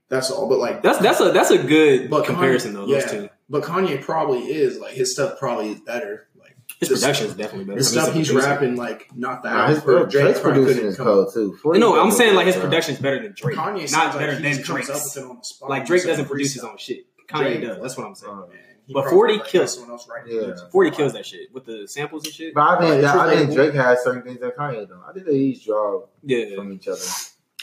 That's all. But like, That's that's a that's a good But comparison though. Those yeah. two. but Kanye probably is like his stuff probably is better. Like, His production is definitely better. The I mean, stuff he's rapping, like not the Nah, his album. Drake Drake's producing couldn't is come- cold too. 40 No, I'm saying like his production is better than Drake. Kanye not better like than just comes Drake's. up with it on the spot. Like Drake doesn't produce his own shit. Drake- Kanye does. That's what I'm saying. Oh, man. He But 40 like kills. someone else writing Yeah. lyrics. Forty kills that shit with the samples and shit. But I think Right, that, I think Drake has certain things that Kanye don't. I think they each draw Yeah, from each other.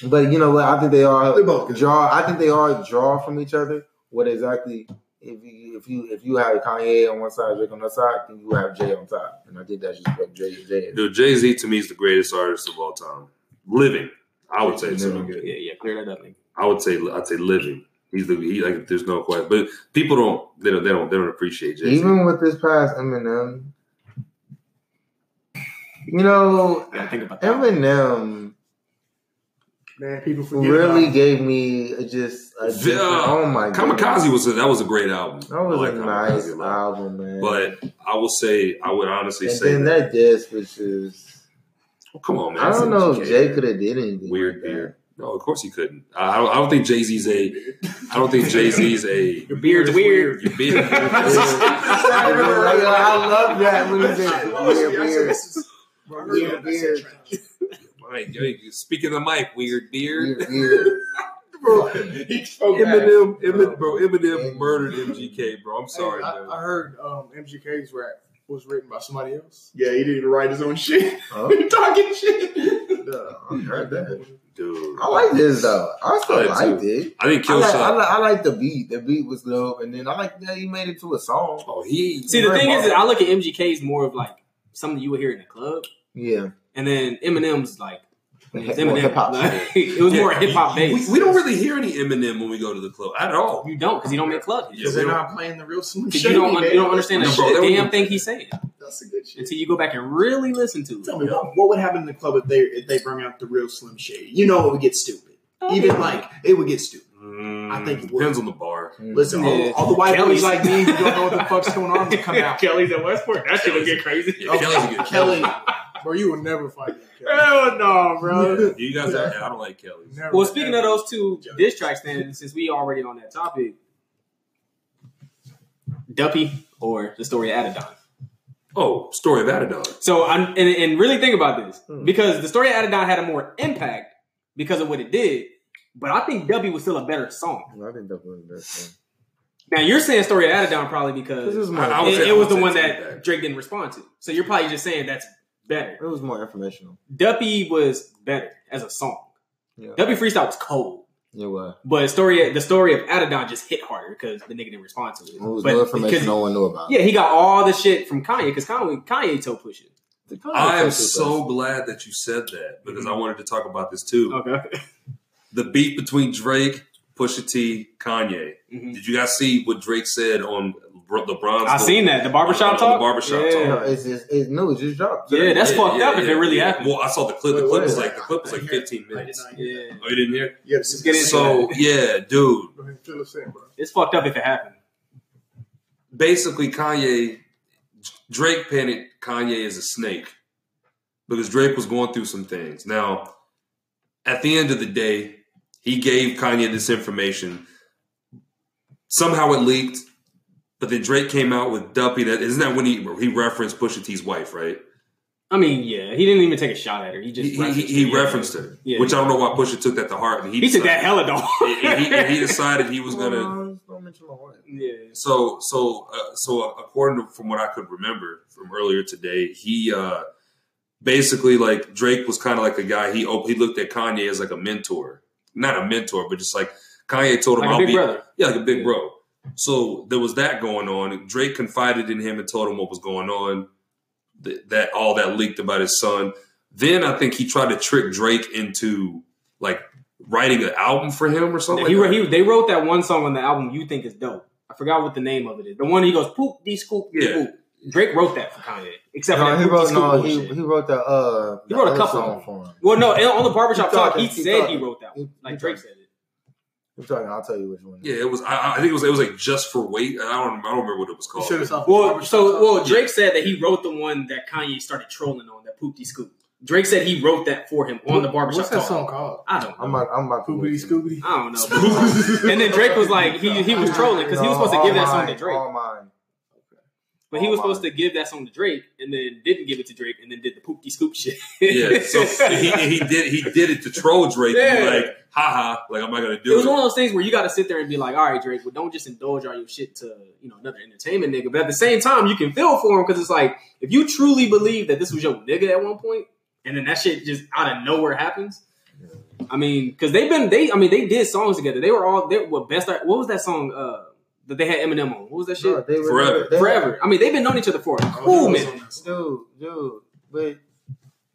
But you know what? I think they all They're both draw. I think they all draw from each other. What exactly? If you if you if you have Kanye on one side, Drake on the side, then you have Jay on top. And I think that's just what Jay Jay is. Dude, Jay Z to me is the greatest artist of all time. Living, I would say so. Yeah, yeah. Clear that up. nigga. I would say I'd say living. He's the he like there's no question. But people don't they don't they don't they don't appreciate Jay Even with this past Eminem, you know, I think about that. Eminem Man, people forget really about gave me a, just a different, oh my god, Kamikaze was a, that was a great album. that was like a Kamikaze nice a album, man. But I will say I would honestly and say then that, that disc, which is oh, come on man. I don't know if Jay MGK. could have did anything. weird like beard. No, of course he couldn't. I I don't, I don't think Jay Z's a. I don't think Jay Z's a. Your beard's weird. Your beard. I love that when he said weird beard. Weird beard. Right, yo, Speaking of the mic, weird beard. Weird beard. Bro, Eminem, Eminem, Bro. bro, Eminem murdered MGK, bro. I'm sorry, Hey, I, man. I heard um, MGK's rap was written by somebody else. Yeah, he didn't even write his own shit. Huh? He talking shit. I heard that. Dude, I like this though. I still I did liked too. it. I think I like, I, Killshot. like, I like the beat. The beat was dope, and then I like that he made it to a song. Oh, he. See, the thing is, that I look at MGK's more of like something you would hear in a club, Yeah, and then Eminem's like More it's Eminem. hip-hop Like, it was more hip hop we- based. We, don't really hear any Eminem when we go to the club at all. You don't because you don't make club hits. Yeah, Because we they're don't- playing the real Slim Because Shady. you don't, man. you don't understand the bro, shit, damn do- thing he's saying That's the good shit. until you go back and really listen to Tell it. Tell me what, what would happen in the club if they if they bring out the real Slim Shady? You know it would get stupid. Even like it would get stupid. Mm, I think it would. depends on the bar. Listen, Yeah. all, all the white Kelly's- boys like me who don't know what the fuck's going on will come out. Kelly's at Westport. That shit would get crazy. Yeah, Kelly's a good Kelly, Bro, you will never find that. Kelly. Hell no, bro. You guys, are, I don't like Kelly. Never, Well, speaking ever. of those two diss tracks, then since we already on that topic, Duppy or the story of Adidon. Oh, story of Adidon. So, I'm, and, and really think about this Hmm. because the story of Adidon had a more impact because of what it did, but I think Duppy was still a better song. I think that was the best one. Now you're saying story of Adidon probably because is it, more. I would say- it was the one that impact. Drake didn't respond to. So you're probably just saying that's better. it was more informational. Duppy was better as a song. Yeah, Duppy freestyle was cold. it was. But story the story of Adidon just hit harder because the nigga didn't respond to it. It was but no information no one knew about. Yeah, he got all the shit from Kanye because Kanye Kanye told Pusha. The I am so glad that you said that because I wanted to talk about this too. Okay. The beef between Drake, Pusha T, Kanye. Mhm. Did you guys see what Drake said on Br- LeBron's? I seen that the barbershop uh, talk. the barbershop yeah. talk. No, it's just it, no, it just dropped. Yeah, that's fucked up if it really yeah. happened. Well, I saw the clip. The clip was like the clip was like 15 I minutes. not hear Yeah, Oh, you didn't hear? Yeah, Let's get into So yeah, dude. Go ahead, fill bro. it's fucked up if it happened. basically Kanye Drake painted Kanye as a snake because Drake was going through some things. Now, at the end of the day, he gave Kanye this information. Somehow it leaked, but then Drake came out with Duppy. That isn't that when he he referenced Pusha T's wife, right? I mean, yeah, he didn't even take a shot at her. He just He, he, referenced he her. Yeah. referenced her, Yeah. which I don't know why Pusha took that to heart. And he, He took that decided- hella dog. and he, and he decided he was gonna. Don't mention my wife. yeah. So so uh, so according to from what I could remember from earlier today, he uh basically like Drake was kind of like a guy he op- he looked at Kanye as like a mentor, not a mentor, but just like Kanye told him Like a I'll big be brother. yeah like a big Yeah. bro. So there was that going on. Drake confided in him and told him what was going on. Th- That all that leaked about his son. Then I think he tried to trick Drake into like writing an album for him or something. he, like wrote- that. he, they wrote that one song on the album you think is dope. I forgot what the name of it is. The one he goes poop de scoop de Yeah. poop. Drake wrote that for Kanye, except for No, that he wrote scoop no, he, he wrote the uh He wrote a other couple. song for him. Well, no, on the barbershop He talk, he he said thought- he wrote that one. he- Like he Drake said it. I'm talking. I'll tell you which one. Yeah, it was. I, I think it was. It was like just for weight. I don't. I don't remember what it was called. should have Well, so well, Drake said that he wrote the one that Kanye started trolling on that poop de scoop. Drake said he wrote that for him on the barbershop What's that talk. song called? I don't know. I'm about. I'm about to Poopity. Scoobity. I don't know. and then Drake was like, he he was trolling because he was supposed to give that all song to Drake. All mine. But he Oh, was my. supposed to give that song to Drake, and then didn't give it to Drake, and then did the poopy scoop shit. Yeah, so he, he did he did it to troll Drake. and be Yeah. like, haha, like I'm not gonna do it was it. Was one of those things where you got to sit there and be like, all right, Drake, well, don't just indulge all your shit to you know another entertainment nigga. But at the same time, you can feel for him because it's like if you truly believe that this was your nigga at one point, and then that shit just out of nowhere happens. I mean, because they've been they, I mean, they did songs together. They were all they were best. What was that song uh, that they had Eminem on? What was that shit? No, they were Forever. they- Forever. I mean, they've been knowing each other for a Oh, cool he minute. on that song. Dude, dude, but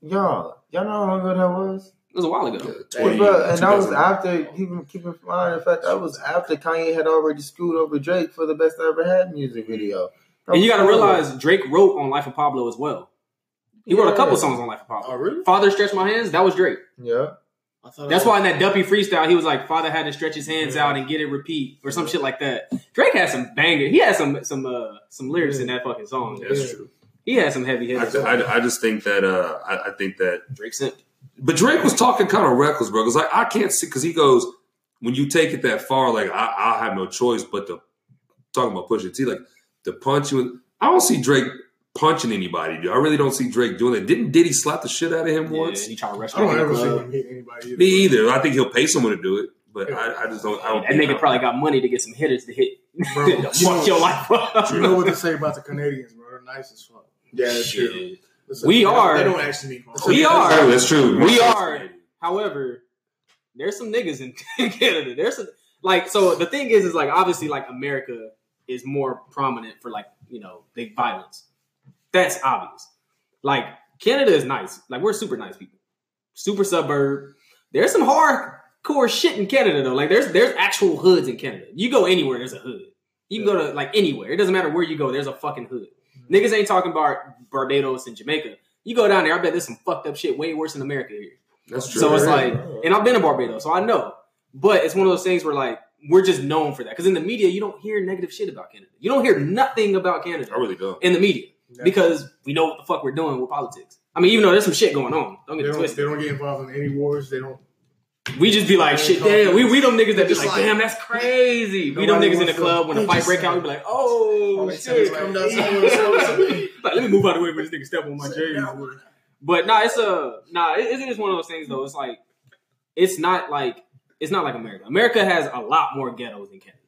y'all, y'all know how long ago that was? It was a while ago. Hey, bro, and that was after keep in, keep in mind the fact that was after Kanye had already screwed over Drake for the best I ever had music video. And you got to realize Drake wrote on Life of Pablo as well. He wrote a couple songs on Life of Pablo. Oh, really? Father Stretch My Hands, that was Drake. Yeah, I thought That's why in that Duppy freestyle, he was like, Father had to stretch his hands out and get it repeat or some shit like that. Drake had some banger. He had some some uh some lyrics in that fucking song. That's true. He had some heavy I, hitters. I, I just think that uh, I, I think that Drake sent. But Drake was talking kind of reckless, bro. Because like I can't see because he goes when you take it that far, like I, I have no choice but to talking about Pusha T, like to punch you. I don't see Drake punching anybody. Dude. I really don't see Drake doing that. Didn't Diddy slap the shit out of him Yeah, once? he tried to rush I don't ever see him hit anybody. Either. Me either. I think he'll pay someone to do it, but I, I just don't. I don't That nigga probably got money to get some hitters to hit. Bro, you Fuck know- your life up. You know what to say about the Canadians, bro? They're nice as fuck. Yeah, that's true. Listen, We they don't- are- They don't actually mean We are. That's true. That's true. We are. However, there's some niggas in, in Canada. There's some like so the thing is is like obviously like America is more prominent for like, you know, big violence. That's obvious. Like Canada is nice. Like we're super nice people. Super suburb. There's some hardcore shit in Canada though. Like there's there's actual hoods in Canada. You go anywhere, there's a hood. You can go to like anywhere. It doesn't matter where you go, there's a fucking hood. Mm-hmm. Niggas ain't talking about Barbados and Jamaica. You go down there, I bet there's some fucked up shit way worse than America here. That's true. So it's like, and I've been to Barbados, so I know. But it's one of those things where like we're just known for that because in the media you don't hear negative shit about Canada. You don't hear nothing about Canada I really don't. in the media Yeah. because we know what the fuck we're doing with politics. I mean, even though there's some shit going on, don't They get it don't, twisted. they don't get involved in any wars. They don't. We just be like, shit, damn. We we them niggas that be Just like, like- damn, that's crazy. We them Nobody niggas in the club when the They fight break out, we be like, oh shit. come down, come like, let me move out of the way for this nigga step on my J's. But nah, it's a nah. It, it is one of those things though. It's like it's not like it's not like America. America has a lot more ghettos than Canada.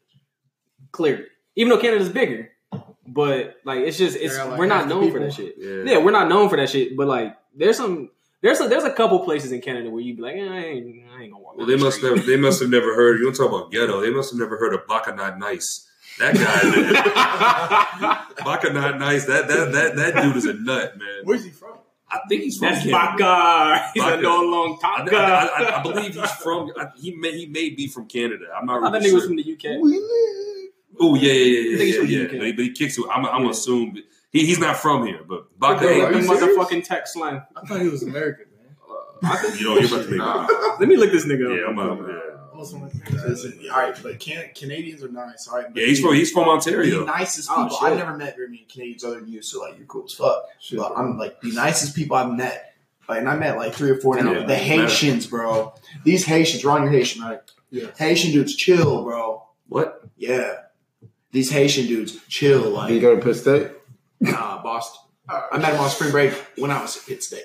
Clearly, even though Canada's bigger, but like it's just it's like, we're not known for that shit. Yeah. Yeah, we're not known for that shit. But like, there's some there's a, there's a couple places in Canada where you'd be like, eh, I, ain't, I ain't gonna walk. Well, they the must street. have. They must have never heard. You don't talk about ghetto. They must have never heard of Baka Not Nice. That guy, Baka Not Nice. That that that that dude is a nut, man. Where's he from? I think he's from That's Canada. Baka. He's Baka. a no long I, Taka. I, I, I believe he's from. I, he may he may be from Canada. I'm not sure I thought really nigga was from the UK. we live. Oh yeah, yeah, I yeah, think yeah, yeah. But, he, but he kicks it. I'm, I'm Yeah. assume he, he's not from here, but Baka. Bro, Hey, are the motherfucking tech slang. I thought he was American, man. Uh, you know, you're about to make. Nah. Let me look this nigga up. Yeah, I'm out. Yeah. Also, Listen, all right, but can, Canadians are nice. All right, yeah, he's from he's from the Ontario. nicest Oh, people. shit. I've never met very many Canadians other than you, so like you're cool as fuck. Shit, But bro. I'm like the nicest people I've met. Like, and I met like three or four now. Yeah, the Haitians, bro. These Haitians, Ron, you're Haitian, right? Yeah. Haitian dudes, chill, bro. What? Yeah. These Haitian dudes, chill. Did you Like, go to Pitt State? nah, Boston. I met him on spring break when I was at Pitt State.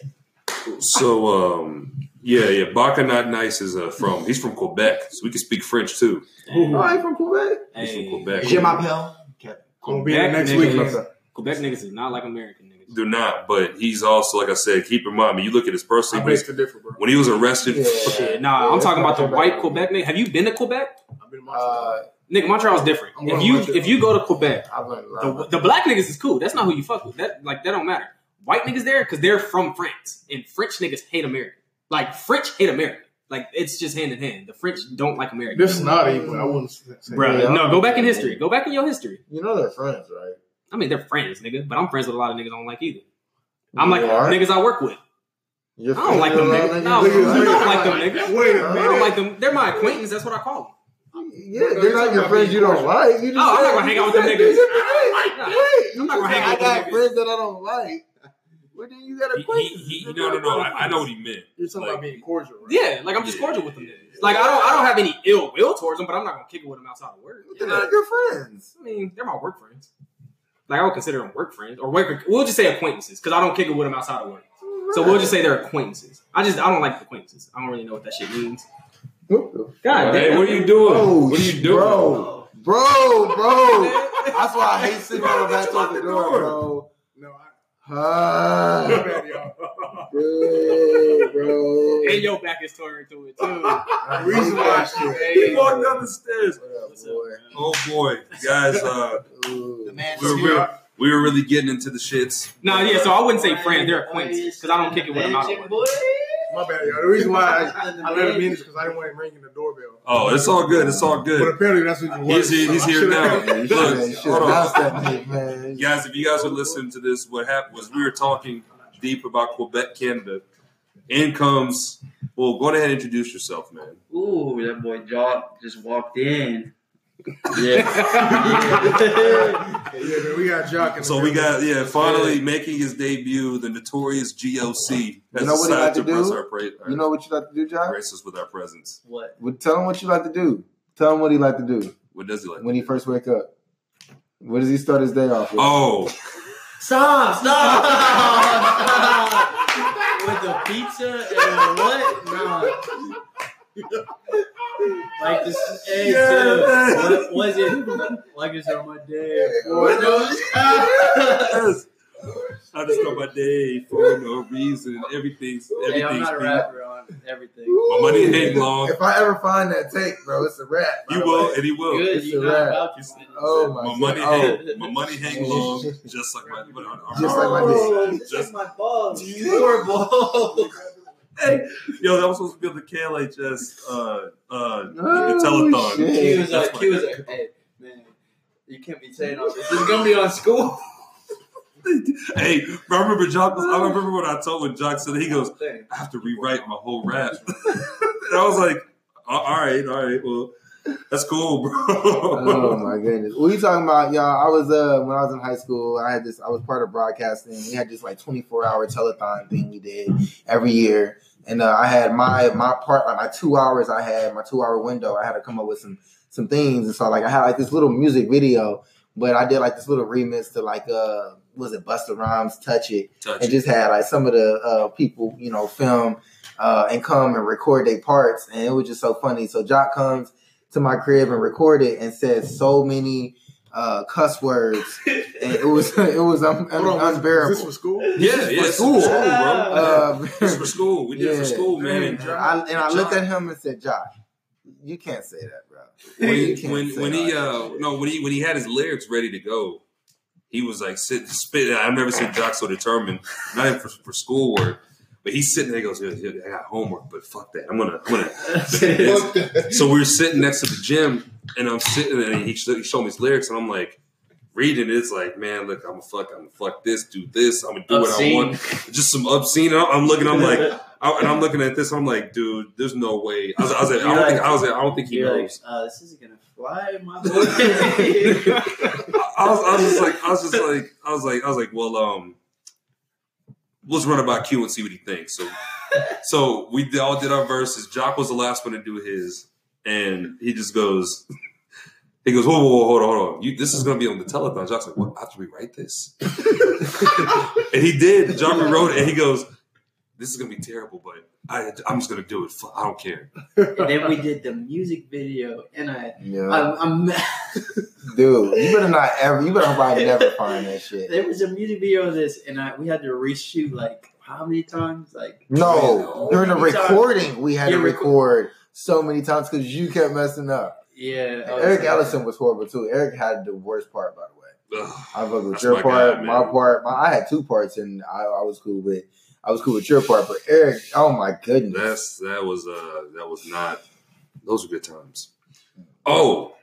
So um, yeah, yeah. Baka Not Nice is uh, from. He's from Quebec, so we can speak French too. Oh, I ain't from Quebec. He's from Quebec. Je m'appelle. Kevin. Gonna be Quebec next week. niggas- Quebec niggas is not like American niggas. Do not, but he's also like I said. Keep in mind when you look at his I personal. beg to differ, bro. When he was arrested, Yeah, nah, Yeah, I'm talking about the white. Quebec nigga. Have you been to Quebec? I've been in Montreal. Uh, Nigga, Montreal's different. I'm If you Montreal. if you go to Quebec, the, the black niggas is cool. That's not who you fuck with. That like that don't matter. White niggas there because they're from France, and French niggas hate America. Like French hate America. Like it's just hand in hand. The French don't like America. this is not even. I wouldn't say. Bro, Yeah. no, go back in history. Go back in your history. You know they're friends, right? I mean, they're friends, nigga, but I'm friends with a lot of niggas I don't like either. I'm You like are? niggas I work with. You're I don't like them friends niggas. No, lot I of niggas? don't like them niggas. Wait a I I minute. don't like them. They're my acquaintance. That's what I call them. Yeah, they're not your friends you don't like. You just Oh, I'm not gonna hang out with them niggas. said- Wait, Nah. wait. You I'm not just gonna hang out I got friends that I don't like. Well, then you got he, acquaintances. he, he, no, no, no. I, I know what he meant. You're talking Like, about being cordial, right? Yeah, like I'm just cordial with them niggas. Like I don't, I don't have any ill will towards them, but I'm not gonna kick it with them outside of work. They're not your friends. I mean, they're my work friends. like I would consider them work friends or work. We'll just say acquaintances because I don't kick it with them outside of work. So we'll just say they're acquaintances. I just I don't like acquaintances. I don't really know what that shit means. What the God Hey, damn. what are you doing? Oh, what are you doing? bro, bro, bro? That's why I hate sitting on the back of the the door, door. bro. No, I, Ah, my bad, y'all. bro, bro. And your back is turned to it too. I reason why- that shit. He walked down the stairs. What up, boy? Oh boy, guys, uh, The man we were, we, were, we were really getting into the shits. No, yeah. So I wouldn't say friends. They're acquaintances because I don't kick it with them out of work. My bad, y'all. The reason why I, I let him in is because I didn't want him ringing the doorbell. Oh, it's all good. It's all good. But apparently that's what you want. He's here- he's here now. Look, should you should hold on. that name, man. Guys, if you guys are listening to this, what happened was we were talking deep about Quebec, Canada. In comes, well, go ahead and introduce yourself, man. Ooh, that boy Jock just walked in. Yeah, yeah, man, we got Jock. So we got, yeah, finally making his debut, the notorious GOC. Has You know what he decided like to bless do? Our pra- You know what you like to do, John? grace us with our presence. What? Well, tell him what you like to do. Tell him what he like to do What does he like? when he first wake up. What does he start his day off with? Oh, Stop! Stop! With the pizza and what? Nah. Like this, hey, Yeah. dude, what was it? Like it's on my day. What yes. I just got my day for no reason. Everything's Hey, I'm everything's not a being- rapper on everything. My money ain't long. If I ever find that tape, bro, it's a rap. You will, way. and he will. Good, It's you a rap. about your Oh my, My God. money, Oh, hang, my money hang long, just like my. Just like my Oh, dick. just like my oh, balls. Your balls. Hey, yo, that was supposed to be on the KLHS uh, uh, Oh, telethon. shit. He was That's like, he was like, hey, man, you can't be saying all this. It's gonna be on school. Hey, bro, I remember Jock. Was, I remember when I told when Jock said he goes, I have to rewrite my whole rap. and I was like, all right, all right, well, that's cool, bro. oh my goodness. What are you talking about, y'all? I was uh when I was in high school, I had this I was part of broadcasting. We had this like 24 hour telethon thing we did every year. And uh, I had my my part like my two hours I had, my two hour window, I had to come up with some some things. And so like I had like this little music video, but I did like this little remix to like uh was it Busta Rhymes Touch It Touch and it. just had like some of the uh, people, you know, film uh, and come and record their parts, and it was just so funny. So Jock comes to my crib and recorded and says so many uh, cuss words, and it was it was un- Hold on, unbearable. This for school? Yeah, yeah, it's school. for school, bro. Uh, It's for school. We did it for school, man. Man, And, I, and I Jock- looked at him and said, Josh, you can't say that, bro." when he, when, when he uh no when he when he had his lyrics ready to go, he was like sitting spitting. I've never seen Jock so determined, not even for, for schoolwork. But he's sitting there. He goes, "Yeah, yeah, "I got homework, but fuck that. I'm gonna, I'm gonna." so we were sitting next to the gym, and I'm sitting, there, and he, he showed me his lyrics, and I'm like reading. it, It's like, man, look, I'm gonna fuck, I'm gonna fuck this, do this, I'm gonna do what I want. Just some obscene. And I'm looking, I'm like, I, and I'm looking at this, I'm like, dude, there's no way. I was, I was like, I don't think, I was like, I don't think he You're like, knows. uh, this isn't gonna fly, my boy. I was, I was just like, I was just like, I was like, I was like, well, um, let's run about Q and see what he thinks. So, so we all did our verses. Jock was the last one to do his, and he just goes, he goes, whoa, whoa, whoa hold on, hold on. You, this is gonna be on the telethon. Jock's like, what? I have to rewrite this, and he did. Jock rewrote it, and he goes, this is gonna be terrible, but I, I'm just gonna do it. I don't care. and then we did the music video, and I, Yeah, I'm, I'm dude, you better not ever, you better probably never find that shit. there was a music video of this, and I we had to reshoot like how many times? Like No, during the Many times. recording, we had Yeah, to reco- record so many times because you kept messing up. yeah, I Eric like- Ellison was horrible too. Eric had the worst part, by the way. Ugh. I fucked with your my part, guy, my part. My, I had two parts, and I, I was cool with. I was cool with your part, but Eric, oh my goodness, That's that was uh that was not those were good times. Oh,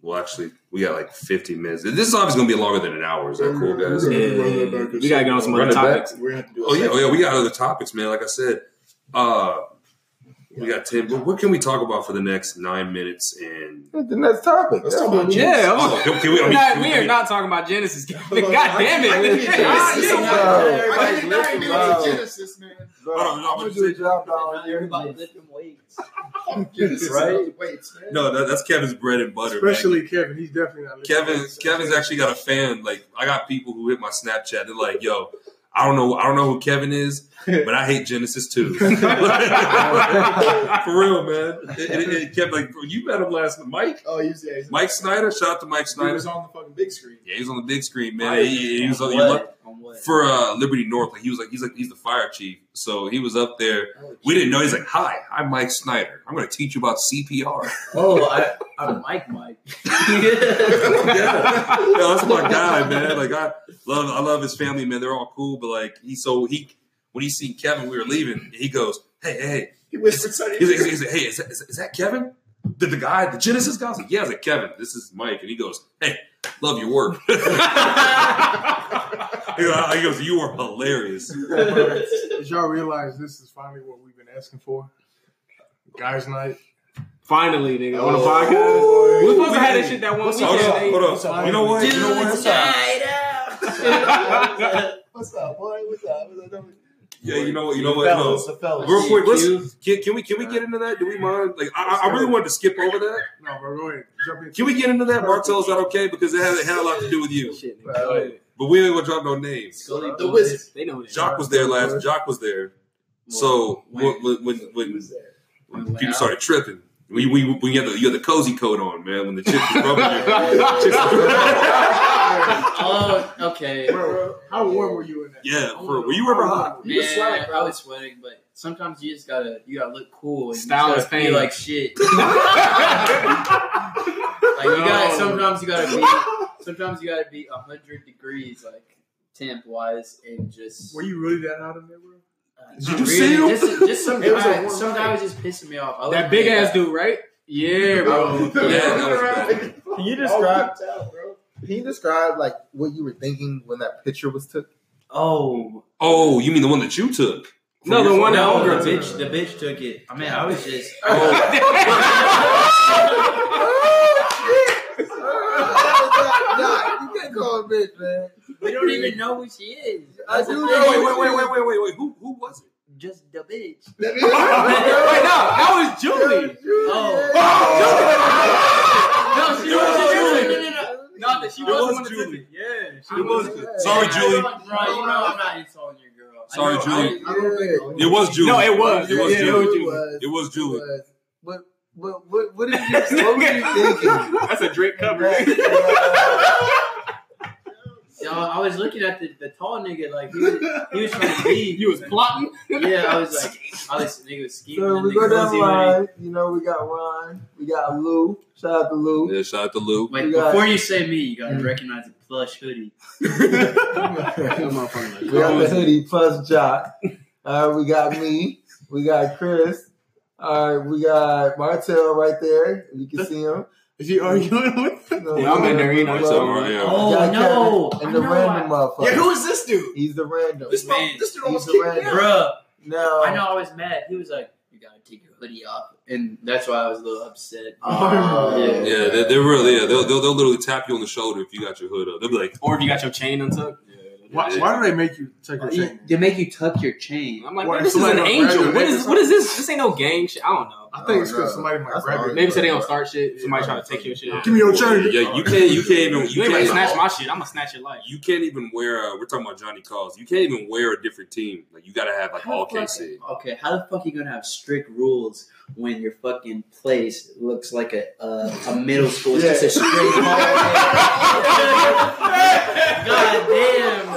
well actually we got like 50 minutes. This is obviously gonna be longer than an hour. Is that cool, guys? Yeah, we gotta get on some Run other it back. topics. We have to do. Oh yeah, oh yeah, we got other topics, man. Like I said, uh we got 10. But what can we talk about for the next nine minutes and the next topic. Let's That's talk about what- Yeah, Oh, can, can we, I We're mean, not- can we are not talking about Genesis. God damn it! can- I can- God I can- damn it. Bro. Everybody's ain't been Wow. to Genesis, man. Bro, Hold on, I'm gonna do a drop down. Not everybody lifting weights. Genesis, Right? Weights, man. No, that, that's Kevin's bread and butter. man. Especially Kevin. He's definitely not. Kevin, Kevin's actually got a fan. Like I got people who hit my Snapchat. They're like, "Yo, I don't know, I don't know who Kevin is, but I hate Genesis too." For real, man. It, it, it kept like you met him last night, Mike. Oh, he's yeah. Mike Snyder. Shout out to Mike Snyder. He was on the fucking big screen. Yeah, he was on the big screen, man. He, he was On on, he was what? up On what? for uh, Liberty North. Like he was like he's like he's the fire chief, so he was up there. We didn't know. He's like, "Hi, I'm Mike Snyder. I'm going to teach you about CPR." Oh, I, I'm Mike Mike. yeah, Yo, that's my guy, man. Like I love, I love his family, man. They're all cool, but like he, so he, when he seen Kevin, we were leaving. He goes, "Hey, hey, hey." He whispered something. He's like, he's like, "Hey, is that, is, that- is that Kevin? The, the guy, the Genesis guy?" I was like, "Yeah." I was like, "Kevin, this is Mike," and he goes, "Hey, love your work." he goes, he goes, "You are hilarious." Did y'all realize this is finally what we've been asking for? Guys' night. Finally, nigga, on the Oh, podcast. We supposed to have that shit that one What's weekend. Hold up, hold What's up. up, You know what? You know what? What's up, boy? What's up? What's up? Yeah, you know what? You know what? No. Fellas, the fellas. Real quick, let's, can, can we can we get into that? Do we mind? Like, I, I really wanted to skip over that. No, bro, go ahead. Jump in. Can we get into that, Martell? Is that okay? Because it had, it had a lot to do with you. Shit, nigga. Bro. Go ahead. But we ain't gonna drop no names. Scully The Boy. wizard. They know that. Jock was there last. Jock was there. So when when when, when, when When people out. started tripping, we we when you had the you had the cozy coat on, man. When the chicks was rubbing your chicks Oh, okay. Bro, how warm were you in that? yeah, for, were you ever hot? You were sweating. I was sweating, but sometimes you just gotta you gotta look cool and Style you is just gotta pain. like shit. Like you gotta sometimes you gotta be sometimes you gotta be hundred degrees like temp wise and just Were you really that hot in there, bro? uh, Did not you see him? Just, just some It was a guy, some night. guy was just pissing me off. That big ass that. dude, right? Yeah, bro. Yeah, that was bad. Can you Oh, describe? can bro. Can you describe like what you were thinking when that picture was took? Oh Oh, you mean the one that you took? No, the one that no, homegirl the took. bitch, the bitch took it. I mean, I was just. nah, you can't call her bitch, man. We don't even know who she is. I do the know. Wait, wait, wait, wait, wait, wait, wait. Who who was it? Just the bitch. That Wait, no, that was Julie. Oh. Julie! No, she It was was Julie. No, no, no, no. No, that she was was one that took Julie. Yeah, she It was. was. Sorry, Bro, Julie. you know I'm not insulting your girl. Sorry, Julie. I- I It was Julie. No, it was. It was Yeah, Julie. it was Julie. It was Julie. What, what, what, what, did you, what were you thinking? That's a Drake cover. Yo, I was looking at the, the tall nigga like he was, he was trying to leave. You was plotting. Yeah, I was like, I was nigga was scheming. So we go down the line. You know, we got Ron, we got Lou. Shout out to Lou. Yeah, shout out to Lou. Wait, We got- before you say me, you gotta Mm. recognize the plush hoodie. we got the hoodie plus Jock. Uh, we got me. We got Chris. All right, we got Martell right there. You can see him. Is he arguing with? You know, Yeah, I'm in there, you know, we so, got- right, yeah. Oh no! Kevin And I the know random I- motherfucker. Yeah, who is this dude? He's the random. This, Man, man, this dude he's almost the kicked me random. out. Bruh, Now, I know I was mad. He was like, "You gotta take your hoodie off," and that's why I was a little upset. Oh, Yeah. Yeah, they're, they're really yeah. They'll, they'll they'll literally tap you on the shoulder if you got your hood up. They'll be like, Or if you got your chain untucked. Why, why do they make you take your chain? They make you tuck your chain. I'm like, What, man, this is somebody an gonna angel. your What neck or is what is this? This ain't no gang shit. I don't know. I think it's oh, because somebody might grab it. Maybe say they don't start shit. Somebody trying to take your shit. Give me your change. Yeah, you can't. You can't even. You, you can't snatch my shit. I'm gonna snatch your life. You can't even wear. A, we're talking about Johnny Calls. You can't even wear a different team. Like you gotta have like how all KC. Okay, how the fuck are you gonna have strict rules when your fucking place looks like a a middle school? It's yeah. just a straight hallway. God damn.